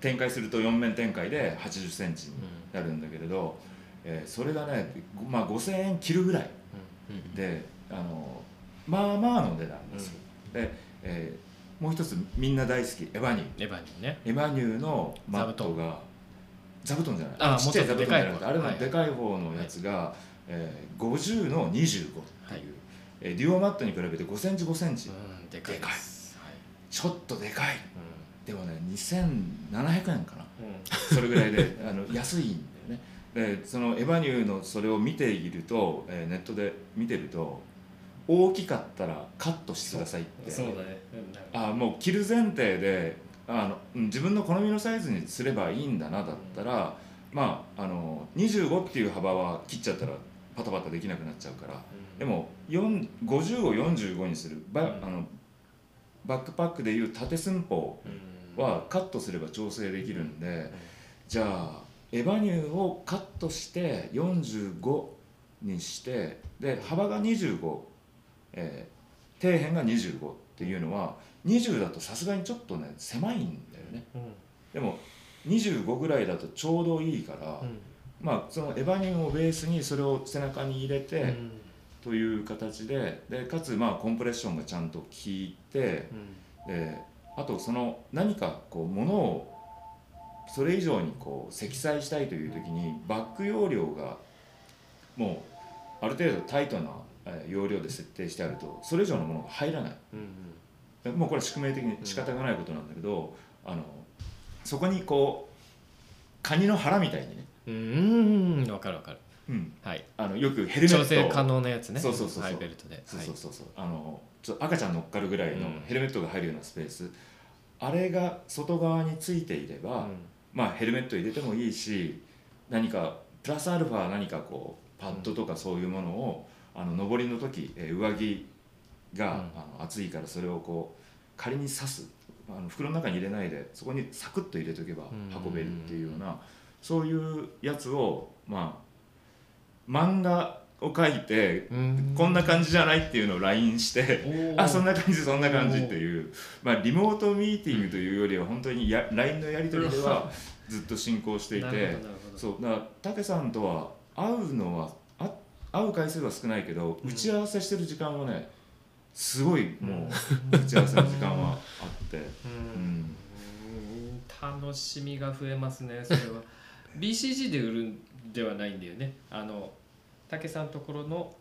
展開すると4面展開で8 0センチになるんだけれど、えーそれがね、ごまあ、5000円切るぐらいであのまあまあの値段です。よ、で、えーもう一つみんな大好きエバニュー。エヴァにね。エバニューのマットが座布団。じゃない。あちっちゃい座布団じゃなくてあれのでかい方のやつが、えー50の25っていう、はい。えーデュオマットに比べて5センチ5センチ、うんでかいです。はい。ちょっとでかい。うんでもね2700円かな。うん。それぐらいで。<laughs> あの安いんだよね。でそのエバニューのそれを見ていると、えーネットで見てると大きかったらカットしてくださいって。そうだね。あもう着る前提であのうん自分の好みのサイズにすればいいんだなだったら、まああの25っていう幅は切っちゃったらパタパタできなくなっちゃうから。でも4 50を45にする。バ,、うん。あのバックパックでいう縦寸法うんはカットすれば調整できるんで、じゃあエバニューをカットして45にしてで幅が25、えー底辺が25っていうのは20だとさすがにちょっとね狭いんだよね。うん。でも25ぐらいだとちょうどいいから、うん。まあそのエバニューをベースにそれを背中に入れて、うん。という形ででかつまあコンプレッションがちゃんと効いてであとその何かこう物をそれ以上にこう積載したいという時にバック容量がもうある程度タイトなえー容量で設定してあるとそれ以上のものが入らない。うんでもうこれは宿命的に仕方がないことなんだけど、あのそこにこうカニの腹みたいにね、うんうんうんわかるわかる。うん、はい。あのよくヘルメット。調整可能なやつね。そうそうそうそう。ハイベルトで。そうそうそうそう、あのちょっと赤ちゃん乗っかるぐらいのうんヘルメットが入るようなスペース、あれが外側についていれば、はいまあヘルメット入れてもいいし何かプラスアルファ何かこうパッドとかそういうものを、あの上りの時、えー上着が、うん。あの暑いからそれをこう仮に刺す。あの袋の中に入れないでそこにサクッと入れとけばうん。運べるっていうような、そういうやつをまあ漫画を書いてうん。こんな感じじゃないっていうのを LINE してあそんな感じそんな感じっていう、まあ、リモートミーティングというよりは本当にや LINE のやり取りでは <laughs> ずっと進行していてそうだから武さんとは会うのはあ会う回数は少ないけど打ち合わせしてる時間はねすごいもう打ち合わせの時間はあって。うん。楽しみが増えますねそれは。BCG で売るんではないんだよね。あの武さんのところの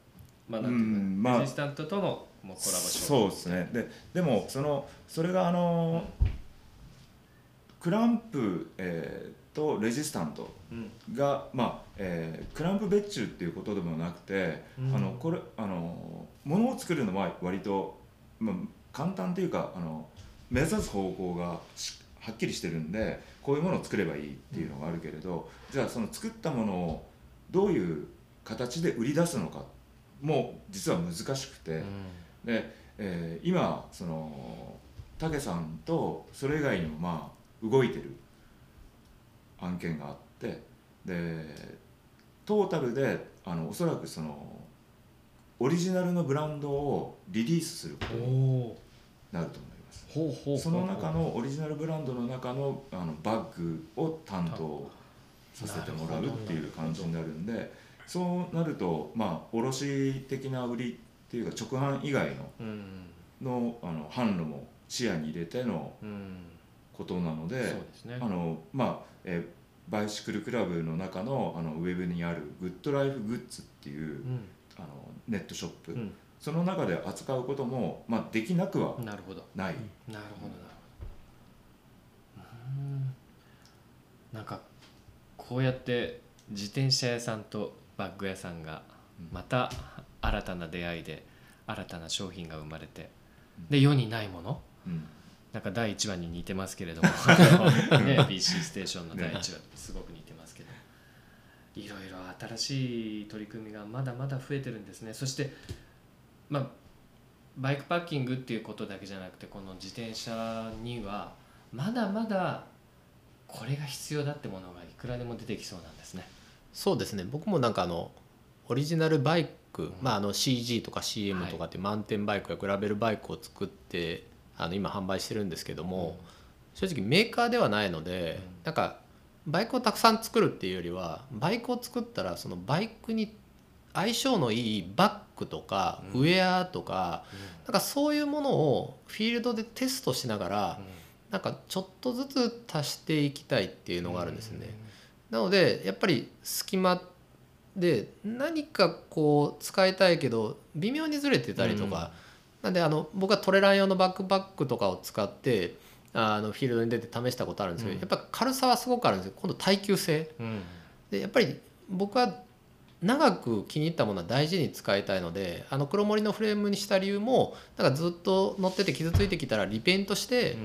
まあなんていうか、うんまあレジスタントとのもうコラボ商そうですね。ででもそのそれがあの、クランプ、えーとレジスタントうん。が、まあえークランプ別注っていうことでもなくて、うん。あのこれあの物を作るのは割と、まあ、簡単というかあの目指す方向がしはっきりしてるんでこういうものを作ればいいっていうのがあるけれど、じゃあその作ったものをどういう形で売り出すのかも実は難しくて。で、えー今その武さんとそれ以外にもまあ動いてる案件があってでトータルであのおそらくそのオリジナルのブランドをリリースすることおにおなると思いますその中のオリジナルブランドの中のあのバッグを担当させてもらうっていう感じになるんでそうなるとまあ卸的な売りっていうか直販以外のうん。のあの販路も視野に入れてのうん。ことなのでですね。あのまあ、えーバイシクルクラブの中のあのウェブにあるグッドライフグッズっていううん。あのネットショップ、うんその中で扱うことも、まあ、できなくはなるほど。ない、なるほどな。るほどうん。なんかこうやって自転車屋さんとバッグ屋さんがまた新たな出会いで新たな商品が生まれてで世にないもの？うん。なんか第1話に似てますけれども、<laughs> ね、BC ステーションの第1話すごく似てますけど。いろいろ新しい取り組みがまだまだ増えてるんですね。そしてまあバイクパッキングっていうことだけじゃなくてこの自転車にはまだまだこれが必要だってものがいくらでも出てきそうなんですね。そうですね。僕もなんかあのオリジナルバイク、まあ、あの CG とか CM とかっていうマウンテンバイクやグラベルバイクを作ってあの今販売してるんですけども、正直メーカーではないので、うん。なんかバイクをたくさん作るっていうよりはバイクを作ったらそのバイクに相性のいいバッグとかうん。ウェアとか、なんかそういうものをフィールドでテストしながら、なんかちょっとずつ足していきたいっていうのがあるんですよね。なのでやっぱり隙間で何かこう使いたいけど微妙にずれてたりとか、なんであの僕はトレラン用のバックパックとかを使ってあのフィールドに出て試したことあるんですけど、うん。やっぱ軽さはすごくあるんですよ。今度耐久性。うん。でやっぱり僕は長く気に入ったものは大事に使いたいのであの黒森のフレームにした理由もなんかずっと乗ってて傷ついてきたらリペイントして、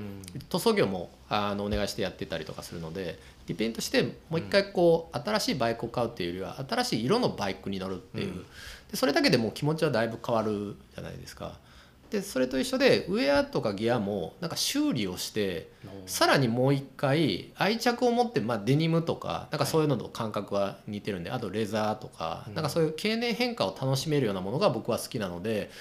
塗装業もあのお願いしてやってたりとかするのでリペイントしてもう一回こう新しいバイクを買うっていうよりは新しい色のバイクに乗るっていう、うん。でそれだけでもう気持ちはだいぶ変わるじゃないですか。でそれと一緒でウェアとかギアもなんか修理をしてさらにもう一回愛着を持って、まあ、デニムとかなんかそういうのと感覚は似てるんで、あとレザーとかうん。なんかそういう経年変化を楽しめるようなものが僕は好きなので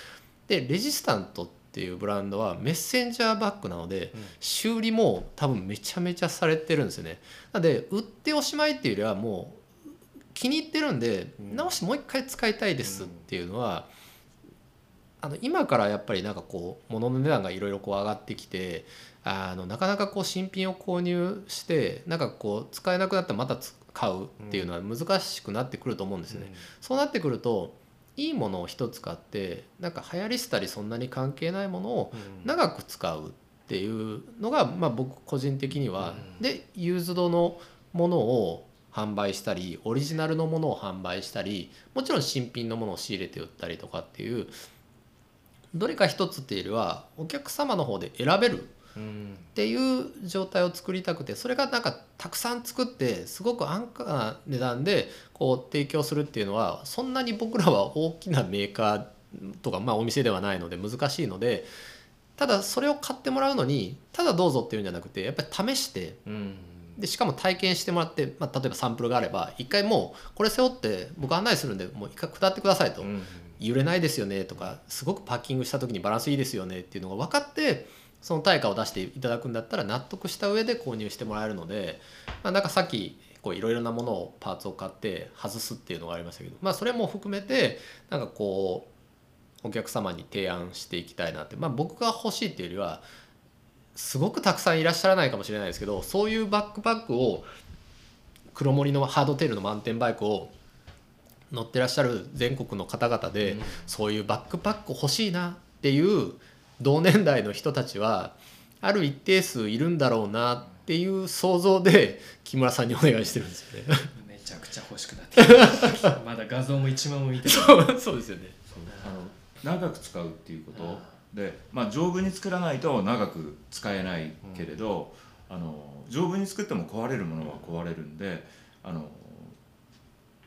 でレジスタントっていうブランドはメッセンジャーバッグなのでうん。修理も多分めちゃめちゃされてるんですよね。なので売っておしまいっていうよりはもう気に入ってるんでうん。直してもう一回使いたいですっていうのは、あの今からやっぱりなんかこう物の値段がいろいろこう上がってきてあのなかなかこう新品を購入してなんかこう使えなくなったらまたつ買うっていうのは難しくなってくると思うんですよね。そうなってくるといいものを一つ買ってなんか流行りしたりそんなに関係ないものを長く使うっていうのが、まあ、僕個人的には、うん。でユーズドのものを販売したりオリジナルのものを販売したりもちろん新品のものを仕入れて売ったりとかっていうどれか一つっていうよりはお客様の方で選べるうんっていう状態を作りたくてそれがなんかたくさん作ってすごく安価な値段でこう提供するっていうのはそんなに僕らは大きなメーカーとか、まあ、お店ではないので難しいのでただそれを買ってもらうのにただどうぞっていうんじゃなくてやっぱり試してうん。でしかも体験してもらって、まあ、例えばサンプルがあれば一回もうこれ背負って僕案内するんでもう一回下ってくださいと、うん揺れないですよねとかすごくパッキングした時にバランスいいですよねっていうのが分かってその対価を出していただくんだったら納得した上で購入してもらえるので、まあ、なんかさっきこういろいろなものをパーツを買って外すっていうのがありましたけど、まあ、それも含めてなんかこうお客様に提案していきたいなって、まあ、僕が欲しいっていうよりはすごくたくさんいらっしゃらないかもしれないですけどそういうバックパックを黒森のハードテールのマウンテンバイクを乗ってらっしゃる全国の方々で、うん。そういうバックパック欲しいなっていう同年代の人たちはある一定数いるんだろうなっていう想像で木村さんにお願いしてるんですよね。めちゃくちゃ欲しくなってきた。<laughs> まだ画像も一枚も見てない。そうそうですよね。あの長く使うっていうこと。で、まあ、丈夫に作らないと長く使えないけれど、あの丈夫に作っても壊れるものは壊れるんであの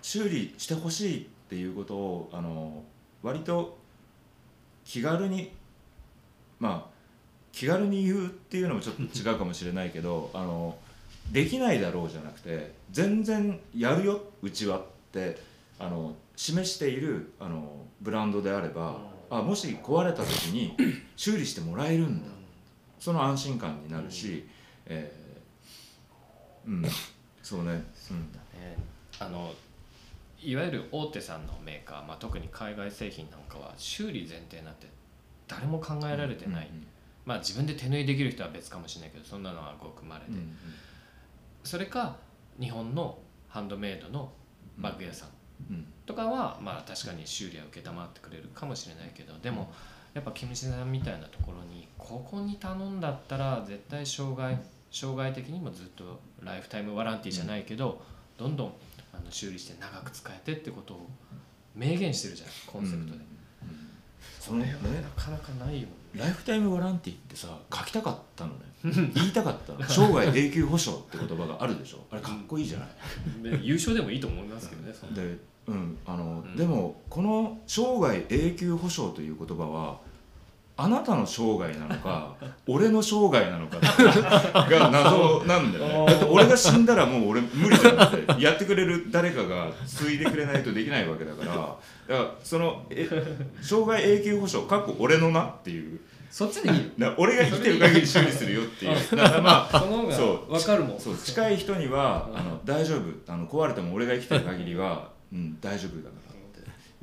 修理してほしいっていうことをあの割と気軽にまあ気軽に言うっていうのもちょっと違うかもしれないけどあのできないだろうじゃなくて全然やるようちはってあの示しているあのブランドであれば、あもし壊れた時に修理してもらえるんだ、その安心感になるし、えーうん。そうね、うん。ね。あのいわゆる大手さんのメーカー、まあ、特に海外製品なんかは修理前提なんて誰も考えられてない、うんまあ自分で手縫いできる人は別かもしれないけどそんなのはごくまれで、うんうん。それか日本のハンドメイドのバッグ屋さんうん。とかは、まあ確かに修理は承ってくれるかもしれないけどでもやっぱキムチさんみたいなところにここに頼んだったら絶対障害障害的にもずっとライフタイムワランティーじゃないけど、どんどんあの修理して長く使えてってことを明言してるじゃんコンセプトで、それはなかなかないよライフタイムワランティってさ書きたかったのね。<laughs> 言いたかったの。<laughs> 生涯永久保証って言葉があるでしょ。あれかっこいいじゃない。で優勝でもいいと思いますけどねそんなで,、うん。あのうん。でもこの生涯永久保証という言葉はあなたの生涯なのか俺の生涯なのか <laughs> が謎なんだよね。だって俺が死んだらもう俺無理じゃんってやってくれる誰かが継いでくれないとできないわけだから。だからそのえ生涯永久保証かっこ俺のなっていう。そっちでいい俺が生きてる限り修理するよっていう。だからまあ <laughs> その方が分かるもん。そう。近い人にはうんあの大丈夫。あの壊れても俺が生きてる限りは、うん、大丈夫だから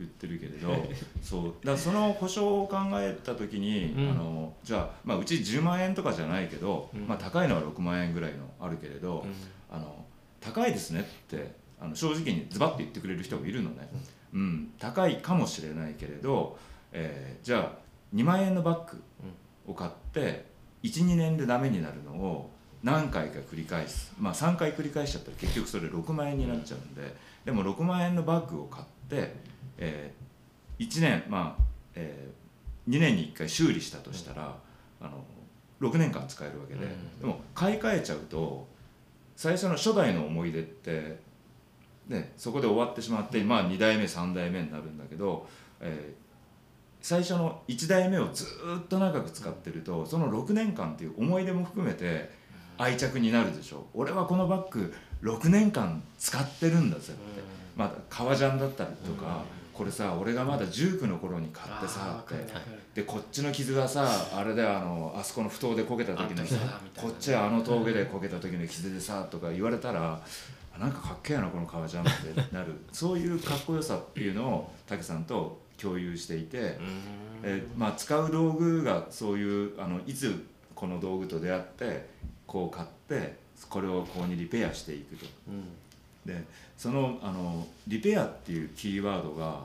言ってるけれどそう。だからその保証を考えた時に、うん。あのじゃあ、まあ、うち10万円とかじゃないけど、うん。まあ、高いのは6万円ぐらいのあるけれど、うん。あの高いですねってあの正直にズバッと言ってくれる人もいるのね、うん、高いかもしれないけれど、えーじゃあ2万円のバッグを買って12年でダメになるのを何回か繰り返す。まあ3回繰り返しちゃったら結局それ6万円になっちゃうんででも6万円のバッグを買って、え1年まあ、え2年に1回修理したとしたら、あの6年間使えるわけで、うん。でも買い替えちゃうと最初の初代の思い出って、ね、そこで終わってしまって、まあ、2代目3代目になるんだけど、えー最初の1代目をずーっと長く使ってるとその6年間っていう思い出も含めて愛着になるでしょ。俺はこのバッグ6年間使ってるんだぜって、まあ、革ジャンだったりとか、これさ俺がまだ19の頃に買ってさってでこっちの傷はさあれであのあそこの不当でこけた時のさこっちはあの峠でこけた時の傷でさとか言われたらあなんかかっけえなこの革ジャンってなる。<laughs> そういうかっこよさっていうのを武さんと共有していて、えまあ、使う道具がそういうあのいつこの道具と出会ってこう買ってこれをこうにリペアしていくと。でそのあのリペアっていうキーワードが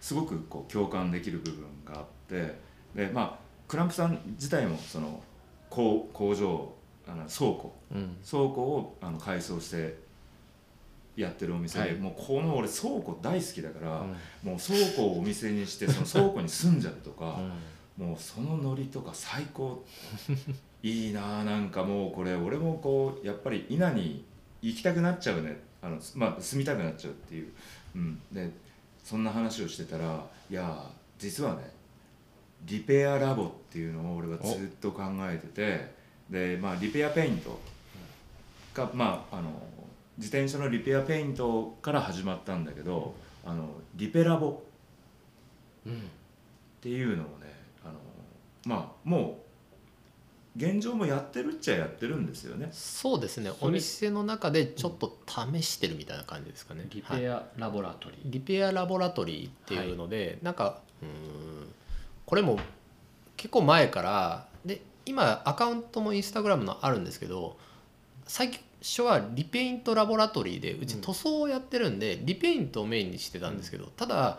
すごくこう共感できる部分があってでまあクランプさん自体もその工工場あの倉庫。うん。倉庫をあの改装してやってるお店。で、はい。もうこの俺倉庫大好きだから、うん。もう倉庫をお店にしてその倉庫に住んじゃうとか、<laughs> うん。もうそのノリとか最高。いいなあなんかもうこれ俺もこうやっぱり稲に行きたくなっちゃうね。あの、まあ、住みたくなっちゃうっていう、うん、でそんな話をしてたらいや実はねリペアラボっていうのを俺はずっと考えててで、まあ、リペアペイント。がまああの自転車のリペアペイントから始まったんだけどあのリペラボ。うん。っていうのをねあのまあもう現状もやってるっちゃやってるんですよね。そうですね。お店の中でちょっと試してるみたいな感じですかね。リはいペアラボラトリー、リペアラボラトリーっていうので、なんかうーんこれも結構前からで今アカウントもインスタグラムのあるんですけど最初はリペイントラボラトリーでうちうん。塗装をやってるんで、リペイントをメインにしてたんですけど、ただ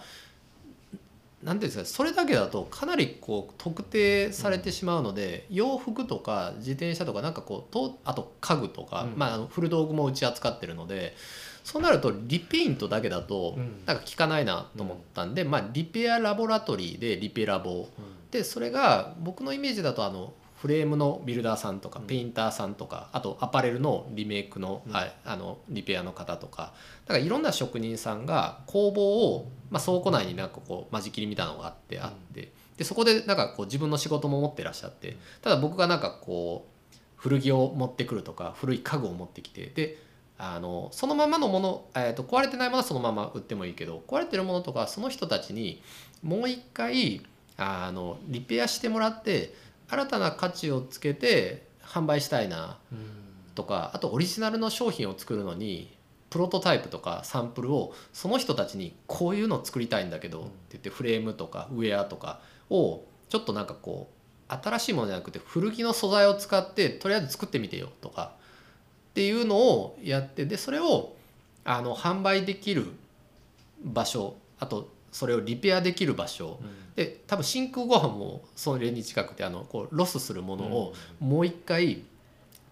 なんていうんですかそれだけだとかなりこう特定されてしまうので、洋服とか自転車とかなんかこうとあと家具とか、うん。まあ、あの古道具もうち扱ってるのでそうなるとリペイントだけだとうん。なんか効かないなと思ったんで、まあ、リペアラボラトリーでリペラボ。でそれが僕のイメージだとあのフレームのビルダーさんとかうん。ペインターさんとかあとアパレルのリメイクの,、うん。はい、あのリペアの方とか。だからいろんな職人さんが工房を、まあ、倉庫内になんかこう間仕切りみたいなのがあってあって。でそこでなんかこう自分の仕事も持ってらっしゃってただ僕がなんかこう古着を持ってくるとか古い家具を持ってきてであのそのままのもの、えー、と壊れてないものはそのまま売ってもいいけど壊れてるものとかその人たちにもう一回あのリペアしてもらって新たな価値をつけて販売したいなとかあとオリジナルの商品を作るのにプロトタイプとかサンプルをその人たちにこういうのを作りたいんだけどって言ってフレームとかウェアとかをちょっとなんかこう新しいものじゃなくて古着の素材を使ってとりあえず作ってみてよとかっていうのをやってでそれをあの販売できる場所あとそれをリペアできる場所。で多分真空ご飯もそれに近くてあのこうロスするものをもう一回、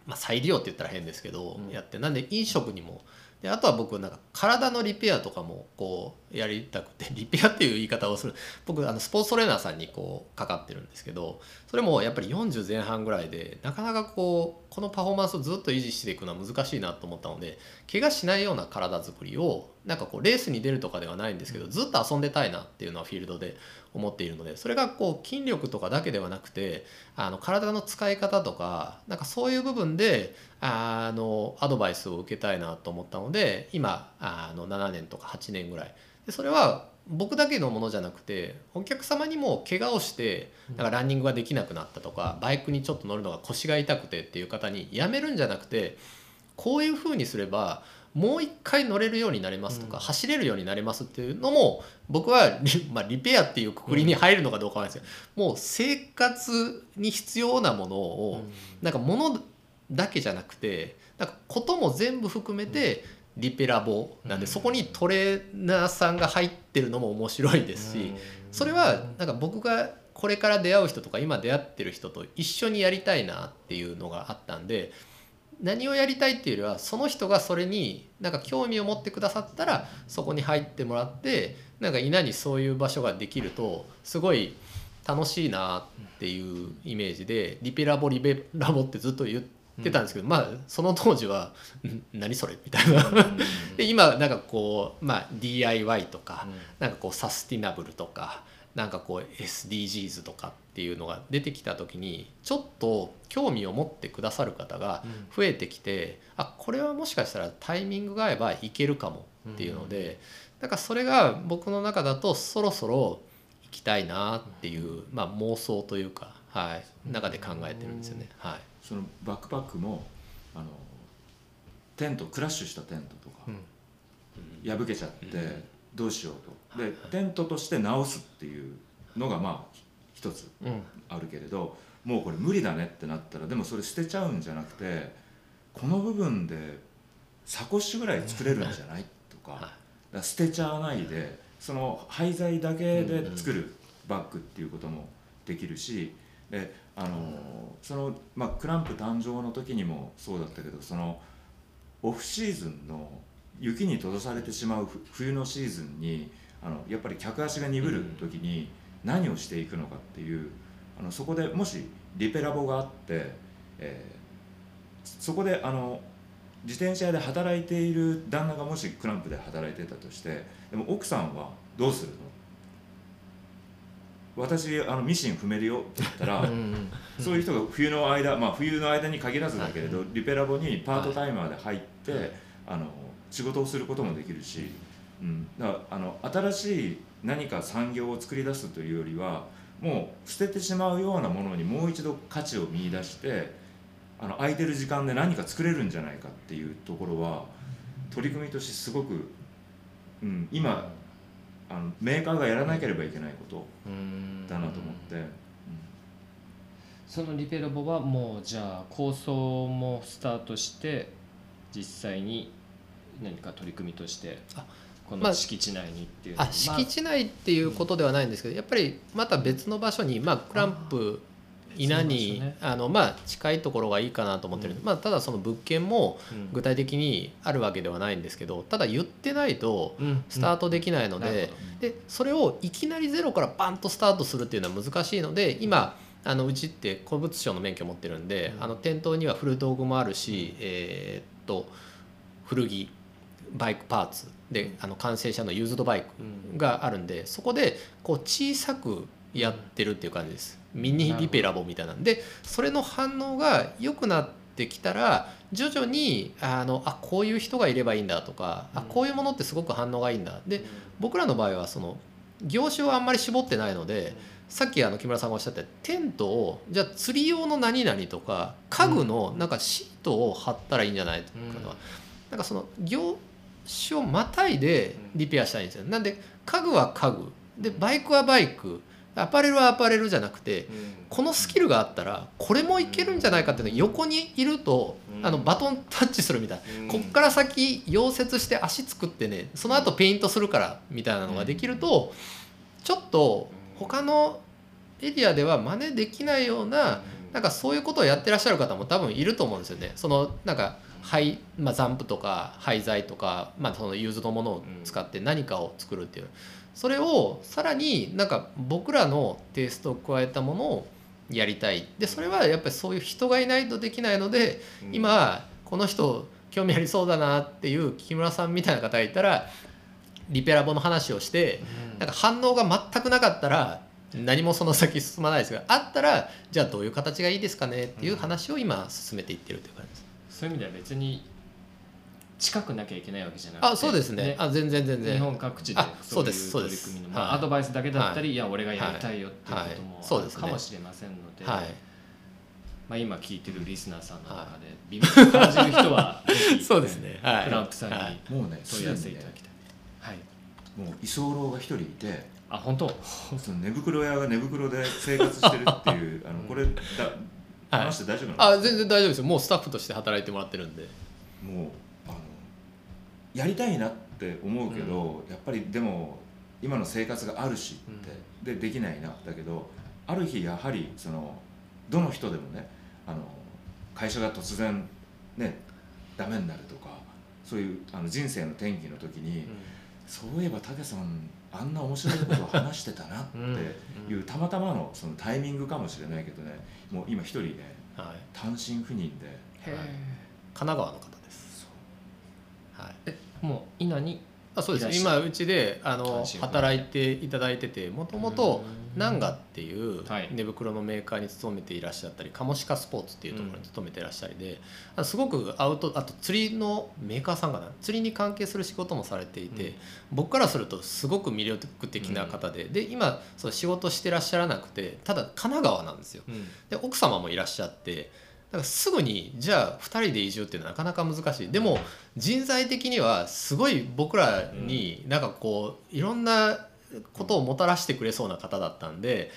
まあ、再利用って言ったら変ですけど、うん。やってなんで飲食にも。であとは僕なんか体のリペアとかもこうやりたくて <laughs> リペアっていう言い方をする。僕あのスポーツトレーナーさんにこうかかってるんですけどそれもやっぱり40前半ぐらいでなかなかこうこのパフォーマンスをずっと維持していくのは難しいなと思ったので怪我しないような体作りをなんかこうレースに出るとかではないんですけどずっと遊んでたいなっていうのはフィールドで思っているのでそれがこう筋力とかだけではなくてあの体の使い方とかなんかそういう部分であのアドバイスを受けたいなと思ったので今あの7年とか8年ぐらい。でそれは僕だけのものじゃなくてお客様にも怪我をしてなんかランニングができなくなったとかバイクにちょっと乗るのが腰が痛くてっていう方にやめるんじゃなくてこういうふうにすればもう一回乗れるようになれますとか、うん。走れるようになれますっていうのも僕はリ, <laughs> まあ、リペアっていうくくりに入るのかどうかはないですけど、もう生活に必要なものを、なんか物だけじゃなくてなんかことも全部含めてリペラボなんで、うん。そこにトレーナーさんが入ってるのも面白いですし、それはなんか僕がこれから出会う人とか今出会ってる人と一緒にやりたいなっていうのがあったんで何をやりたいっていうよりはその人がそれになんか興味を持ってくださったらそこに入ってもらってなんか稲にそういう場所ができるとすごい楽しいなっていうイメージでリペラボリベラボってずっと言ってたんですけど、まあその当時は「ん <laughs> 何それ?」みたいな。で今なんかこう、まあ、DIY とか、なんかこうサスティナブルとかなんかこう SDGs とかっていうのが出てきた時にちょっと興味を持ってくださる方が増えてきて、あこれはもしかしたらタイミングが合えばいけるかもっていうので、なんかそれが僕の中だとそろそろ行きたいなっていう、まあ、妄想というか、はい、中で考えてるんですよね。はい。そのバックパックもあのテントクラッシュしたテントとか、破けちゃってどうしようと。でテントとして直すっていうのがまあ一つうんあるけれどもうこれ無理だねってなったらでもそれ捨てちゃうんじゃなくてこの部分でサコッシュぐらい作れるんじゃないとかから捨てちゃわないでその廃材だけで作るバッグっていうこともできるしであのその、まあ、クランプ誕生の時にもそうだったけどそのオフシーズンの雪に閉ざされてしまうふ冬のシーズンにあのやっぱり客足が鈍る時に何をしていくのかっていうあのそこでもしリペラボがあって、えーそこであの自転車屋で働いている旦那がもしクランプで働いてたとしてでも奥さんはどうするの？っ私あのミシン踏めるよって言ったら、そういう人が冬の間、まあ、冬の間に限らずだけれど、リペラボにパートタイマーで入って、あの仕事をすることもできるし、うん、だからあの新しい何か産業を作り出すというよりはもう捨ててしまうようなものにもう一度価値を見出してあの空いてる時間で何か作れるんじゃないかっていうところは取り組みとしてすごく、うん、今あのメーカーがやらなければいけないことだなと思って。そのリペラボはもうじゃあ構想もスタートして実際に何か取り組みとしてあこまあの敷地内にっていうのあま敷地内っていうことではないんですけどやっぱりまた別の場所に、まあ、クランプ稲に、ね。あのまあ、近いところがいいかなと思ってるんで、まあ、ただその物件もうん。具体的にあるわけではないんですけどただ言ってないとうん。スタートできないので,、ほど。でそれをいきなりゼロからバンとスタートするっていうのは難しいので今あのうちって古物商の免許持ってるんで、うん。あの店頭には古道具もあるし、えーっと古着バイクパーツであの完成車のユーズドバイクうん。があるんでそこでこう小さくやってるっていう感じです。ミニリペラボみたいなんでそれの反応が良くなってきたら徐々にあのあこういう人がいればいいんだとかあうん。こういうものってすごく反応がいいんだ。で僕らの場合はその業種をあんまり絞ってないのでさっきあの木村さんがおっしゃったテントをじゃあ釣り用の何々とか家具のなんかシートを貼ったらいいんじゃないとか、うん。なんかその業種をまたいでリペアしたいんですよ。なんで家具は家具。でバイクはバイク。アパレルはアパレルじゃなくてこのスキルがあったらこれもいけるんじゃないかっていうのが横にいるとうん。あのバトンタッチするみたいな。うん。こっから先溶接して足作ってねその後ペイントするからみたいなのができるとちょっと他のエリアでは真似できないようななんかそういうことをやってらっしゃる方も多分いると思うんですよね。そのなんか廃まあ、残布とか廃材とか、まあ、そのユーズのものを使って何かを作るっていう。それをさらになんか僕らのテイストを加えたものをやりたい。でそれはやっぱりそういう人がいないとできないので今この人興味ありそうだなっていう木村さんみたいな方がいたらリペラボの話をしてなんか反応が全くなかったら何もその先進まないですがあったらじゃあどういう形がいいですかねっていう話を今進めていってるという感じです。そういう意味では別に近くなきゃいけないわけじゃなくてあそうですね。あ全然全然。日本各地であそそういうすそうです。取り組みの、まあはい。アドバイスだけだったり、い、や俺がやりたいよっていうはい。こともそうですね。あるかもしれませんので、はい。まあ、今聞いてるリスナーさんの中で微妙に感じる人は <laughs> そうですね。はい。クランプさんにはい。もうね問い合わせいただきたい、はい。もう居候が一人いてあ本当？<laughs> その寝袋屋が寝袋で生活してるっていう <laughs> あのこれだ話して大丈夫なの？あ全然大丈夫ですよ。もうスタッフとして働いてもらってるんで。もうあのやりたいなって思うけど、やっぱりでも今の生活があるしって、でできないなだけどある日やはりそのどの人でもねあの会社が突然ねダメになるとかそういうあの人生の転機の時に、そういえば武さんあんな面白いことを話してたなっていう、<laughs> たまたまのそのタイミングかもしれないけどねもう今一人ねはい。単身赴任で。へ神奈川の方です。はい。えもう稲にあそうです。今うちであの働いていただいててもともとうん。ナンガっていうはい。寝袋のメーカーに勤めていらっしゃったりカモシカスポーツっていうところに勤めていらっしゃりで、あのすごくアウトあと釣りのメーカーさんかな？釣りに関係する仕事もされていて、うん。僕からするとすごく魅力的な方で、で今そう仕事してらっしゃらなくてただ神奈川なんですよ。うん。で奥様もいらっしゃってだからすぐにじゃあ2人で移住っていうのはなかなか難しい。でも人材的にはすごい僕らになんかこういろんなことをもたらしてくれそうな方だったんで、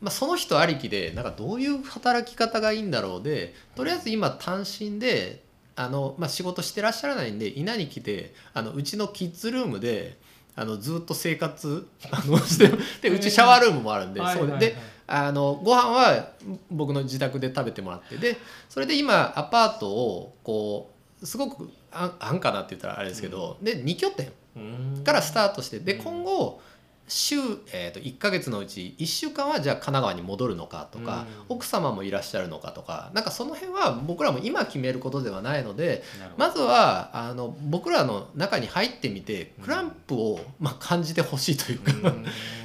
まあ、その人ありきでなんかどういう働き方がいいんだろうでとりあえず今単身であの、まあ、仕事してらっしゃらないんで稲に来てあのうちのキッズルームであのずっと生活あのしてでうちシャワールームもあるんで、そうであのご飯は僕の自宅で食べてもらってでそれで今アパートをこうすごく安安価なって言ったらあれですけど、で2拠点うん。からスタートしてでうん。今後週、えー、と1ヶ月のうち1週間はじゃあ神奈川に戻るのかとか、奥様もいらっしゃるのかとかなんかその辺は僕らも今決めることではないのでまずはあの僕らの中に入ってみてクランプを、まあ、感じてほしいというか、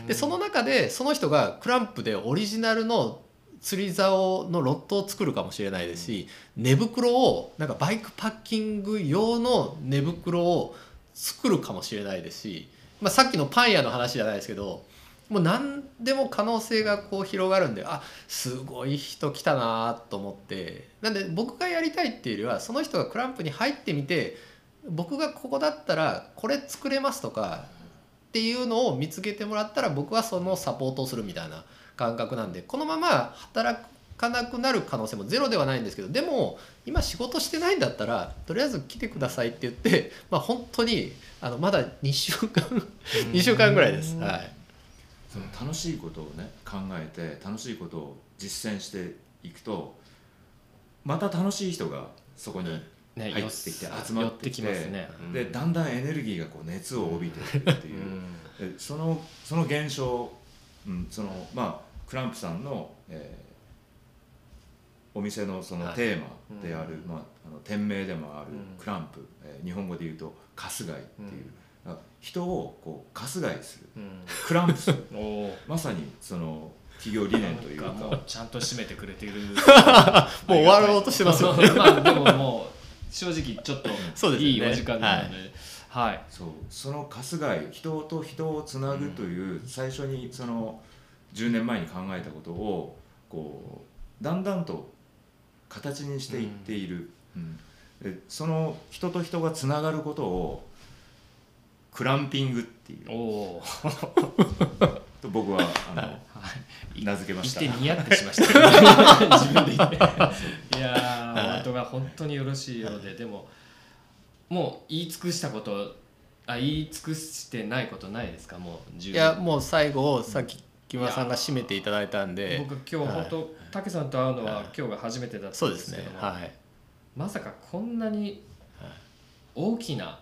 でその中でその人がクランプでオリジナルの釣り竿のロットを作るかもしれないですし、寝袋をなんかバイクパッキング用の寝袋を作るかもしれないですし、まあ、さっきのパン屋の話じゃないですけどもう何でも可能性がこう広がるんであすごい人来たなと思って。なんで僕がやりたいっていうよりはその人がクランプに入ってみて僕がここだったらこれ作れますとかっていうのを見つけてもらったら僕はそのサポートをするみたいな感覚なんでこのまま働かなくなる可能性もゼロではないんですけどでも今仕事してないんだったらとりあえず来てくださいって言って、まあ、本当にあのまだ2週間2週間ぐらいです。はい。その楽しいことをね考えて楽しいことを実践していくとまた楽しい人がそこにね入ってきてよ集まってきますね。うん。でだんだんエネルギーがこう熱を帯びていくっていう、でそのその現象、うん、そのまあクランプさんの、えーお店のそのはい。テーマである、まあ、あの店名でもあるうん。クランプ、えー日本語で言うと春日井っていう、あ人をこう春日井する。クランプする。<laughs> まさにその企業理念というか。ちゃんと締めてくれている。<laughs> もう終わろうとしてますよね。<laughs> まあでももう正直ちょっと <laughs> いいお時間なので。はい、そう。その春日井人と人をつなぐという、最初にその10年前に考えたことをこうだんだんと形にしていっている、うん。でその人と人がつながることをクランピングっていう。<laughs> と僕はあの、名付けました。言ってニヤってしました、<laughs> 自分で言って。いやーお後が本当によろしいようででももう言い尽くしたことあ言い尽くしてないことないですかもういやもう最後さっき木村さんが締めていただいたんで僕今日本当武さんと会うのは今日が初めてだったんですけども、はいまさかこんなに大きな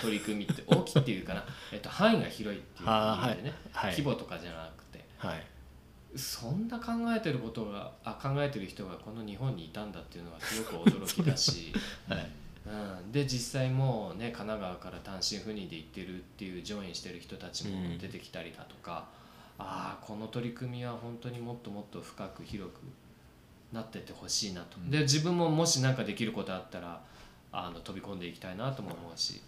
取り組みって大きいっていうかな、えっと、範囲が広いっていう意味でね、はい規模とかじゃなくてはいそんな考えてることがあ考えてる人がこの日本にいたんだっていうのはすごく驚きだし、<laughs> はい。うん、で実際もうね神奈川から単身赴任で行ってるっていうジョインしてる人たちも出てきたりだとか、ああこの取り組みは本当にもっともっと深く広くなってってほしいなと、で自分ももし何かできることあったらあの飛び込んでいきたいなとも思うし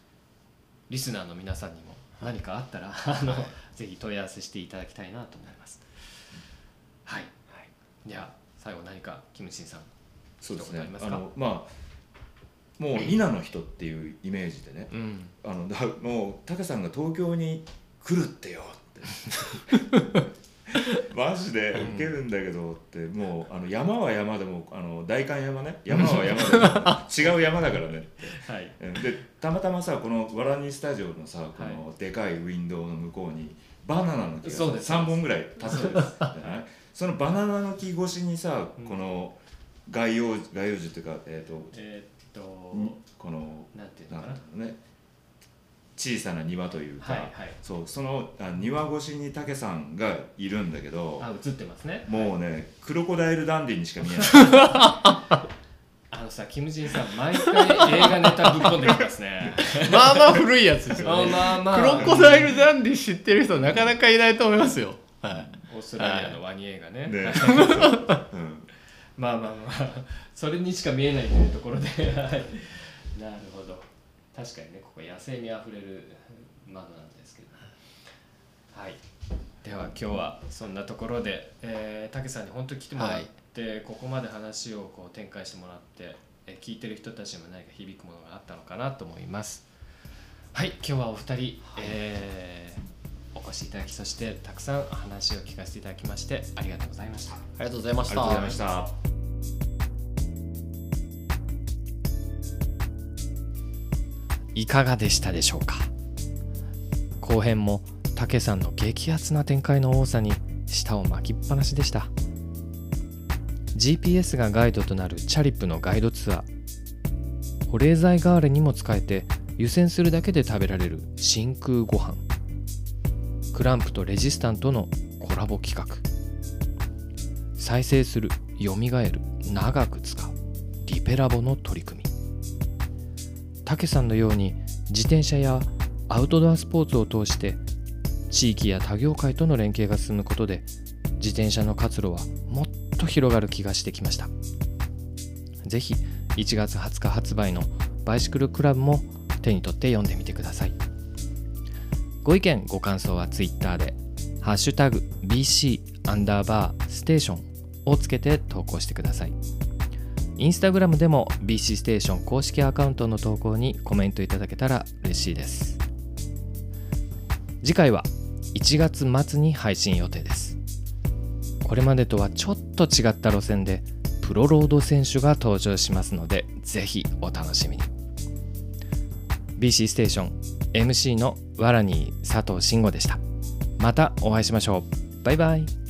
リスナーの皆さんにも何かあったら、あのぜひ問い合わせしていただきたいなと思います。はい、では最後何かキムシンさんそうですね。ありますか？あのまあもう稲の人っていうイメージでね、うん。あのだもうタカさんが東京に来るってよって。<laughs> マジでウケるんだけどって、もうあの山は山でもあの代官山ね。山は山でも違う山だからねって。はい。うん。でたまたまさこのわらにスタジオのさこのでかいウィンドウの向こうにバナナの木がそうです。3本ぐらい立つんです <laughs> そのバナナの木越しにさうん。この街葉街葉樹っていうか、えー、とえーっとにこのなんていうのかな？ね？小さな庭というか、はいはい。そうそのあ庭越しに武さんがいるんだけどあ映ってますね。もうねクロコダイルダンディにしか見えない。<laughs> あのさキムジンさん毎回映画ネタぶっ込んできますね。<laughs> まあまあ古いやつですよね。まあまあクロコダイルダンディ知ってる人なかなかいないと思いますよ。はいオーストラリアのワニ映画ね。ね、<laughs> まあまあまあ。それにしか見えないというところで。はい。なるほど。確かにねここ野生にあふれる窓なんですけど。はい。では今日はそんなところで、えー、竹さんに本当に来てもらって、ここまで話をこう展開してもらって、えー聞いてる人たちにも何か響くものがあったのかなと思います。はい。今日はお二人、えーしいただきそしてたくさん話を聞かせていただきましてありがとうございました。ありがとうございましありがとうございまたした。いかがでしたでしょうか？後編も武さんの激アツな展開の多さに舌を巻きっぱなしでした。GPS がガイドとなるチャリップのガイドツアー。保冷剤代わりにも使えて湯煎するだけで食べられる真空ご飯クランプとレジスタントのコラボ企画。再生するよみがえる長く使うリペラボの取り組み。たけさんのように自転車やアウトドアスポーツを通して地域や他業界との連携が進むことで自転車の活路はもっと広がる気がしてきました。ぜひ1月20日発売のバイシクルクラブも手に取って読んでみてください。ご意見ご感想は Twitter で「ハッシュタグ #BC アンダーバーステーション」をつけて投稿してください。インスタグラムでも BC ステーション公式アカウントの投稿にコメントいただけたら嬉しいです。次回は1月末に配信予定です。これまでとはちょっと違った路線でプロロード選手が登場しますのでぜひお楽しみに。BC ステーション MC のわらに佐藤慎吾でした。またお会いしましょう。バイバイ。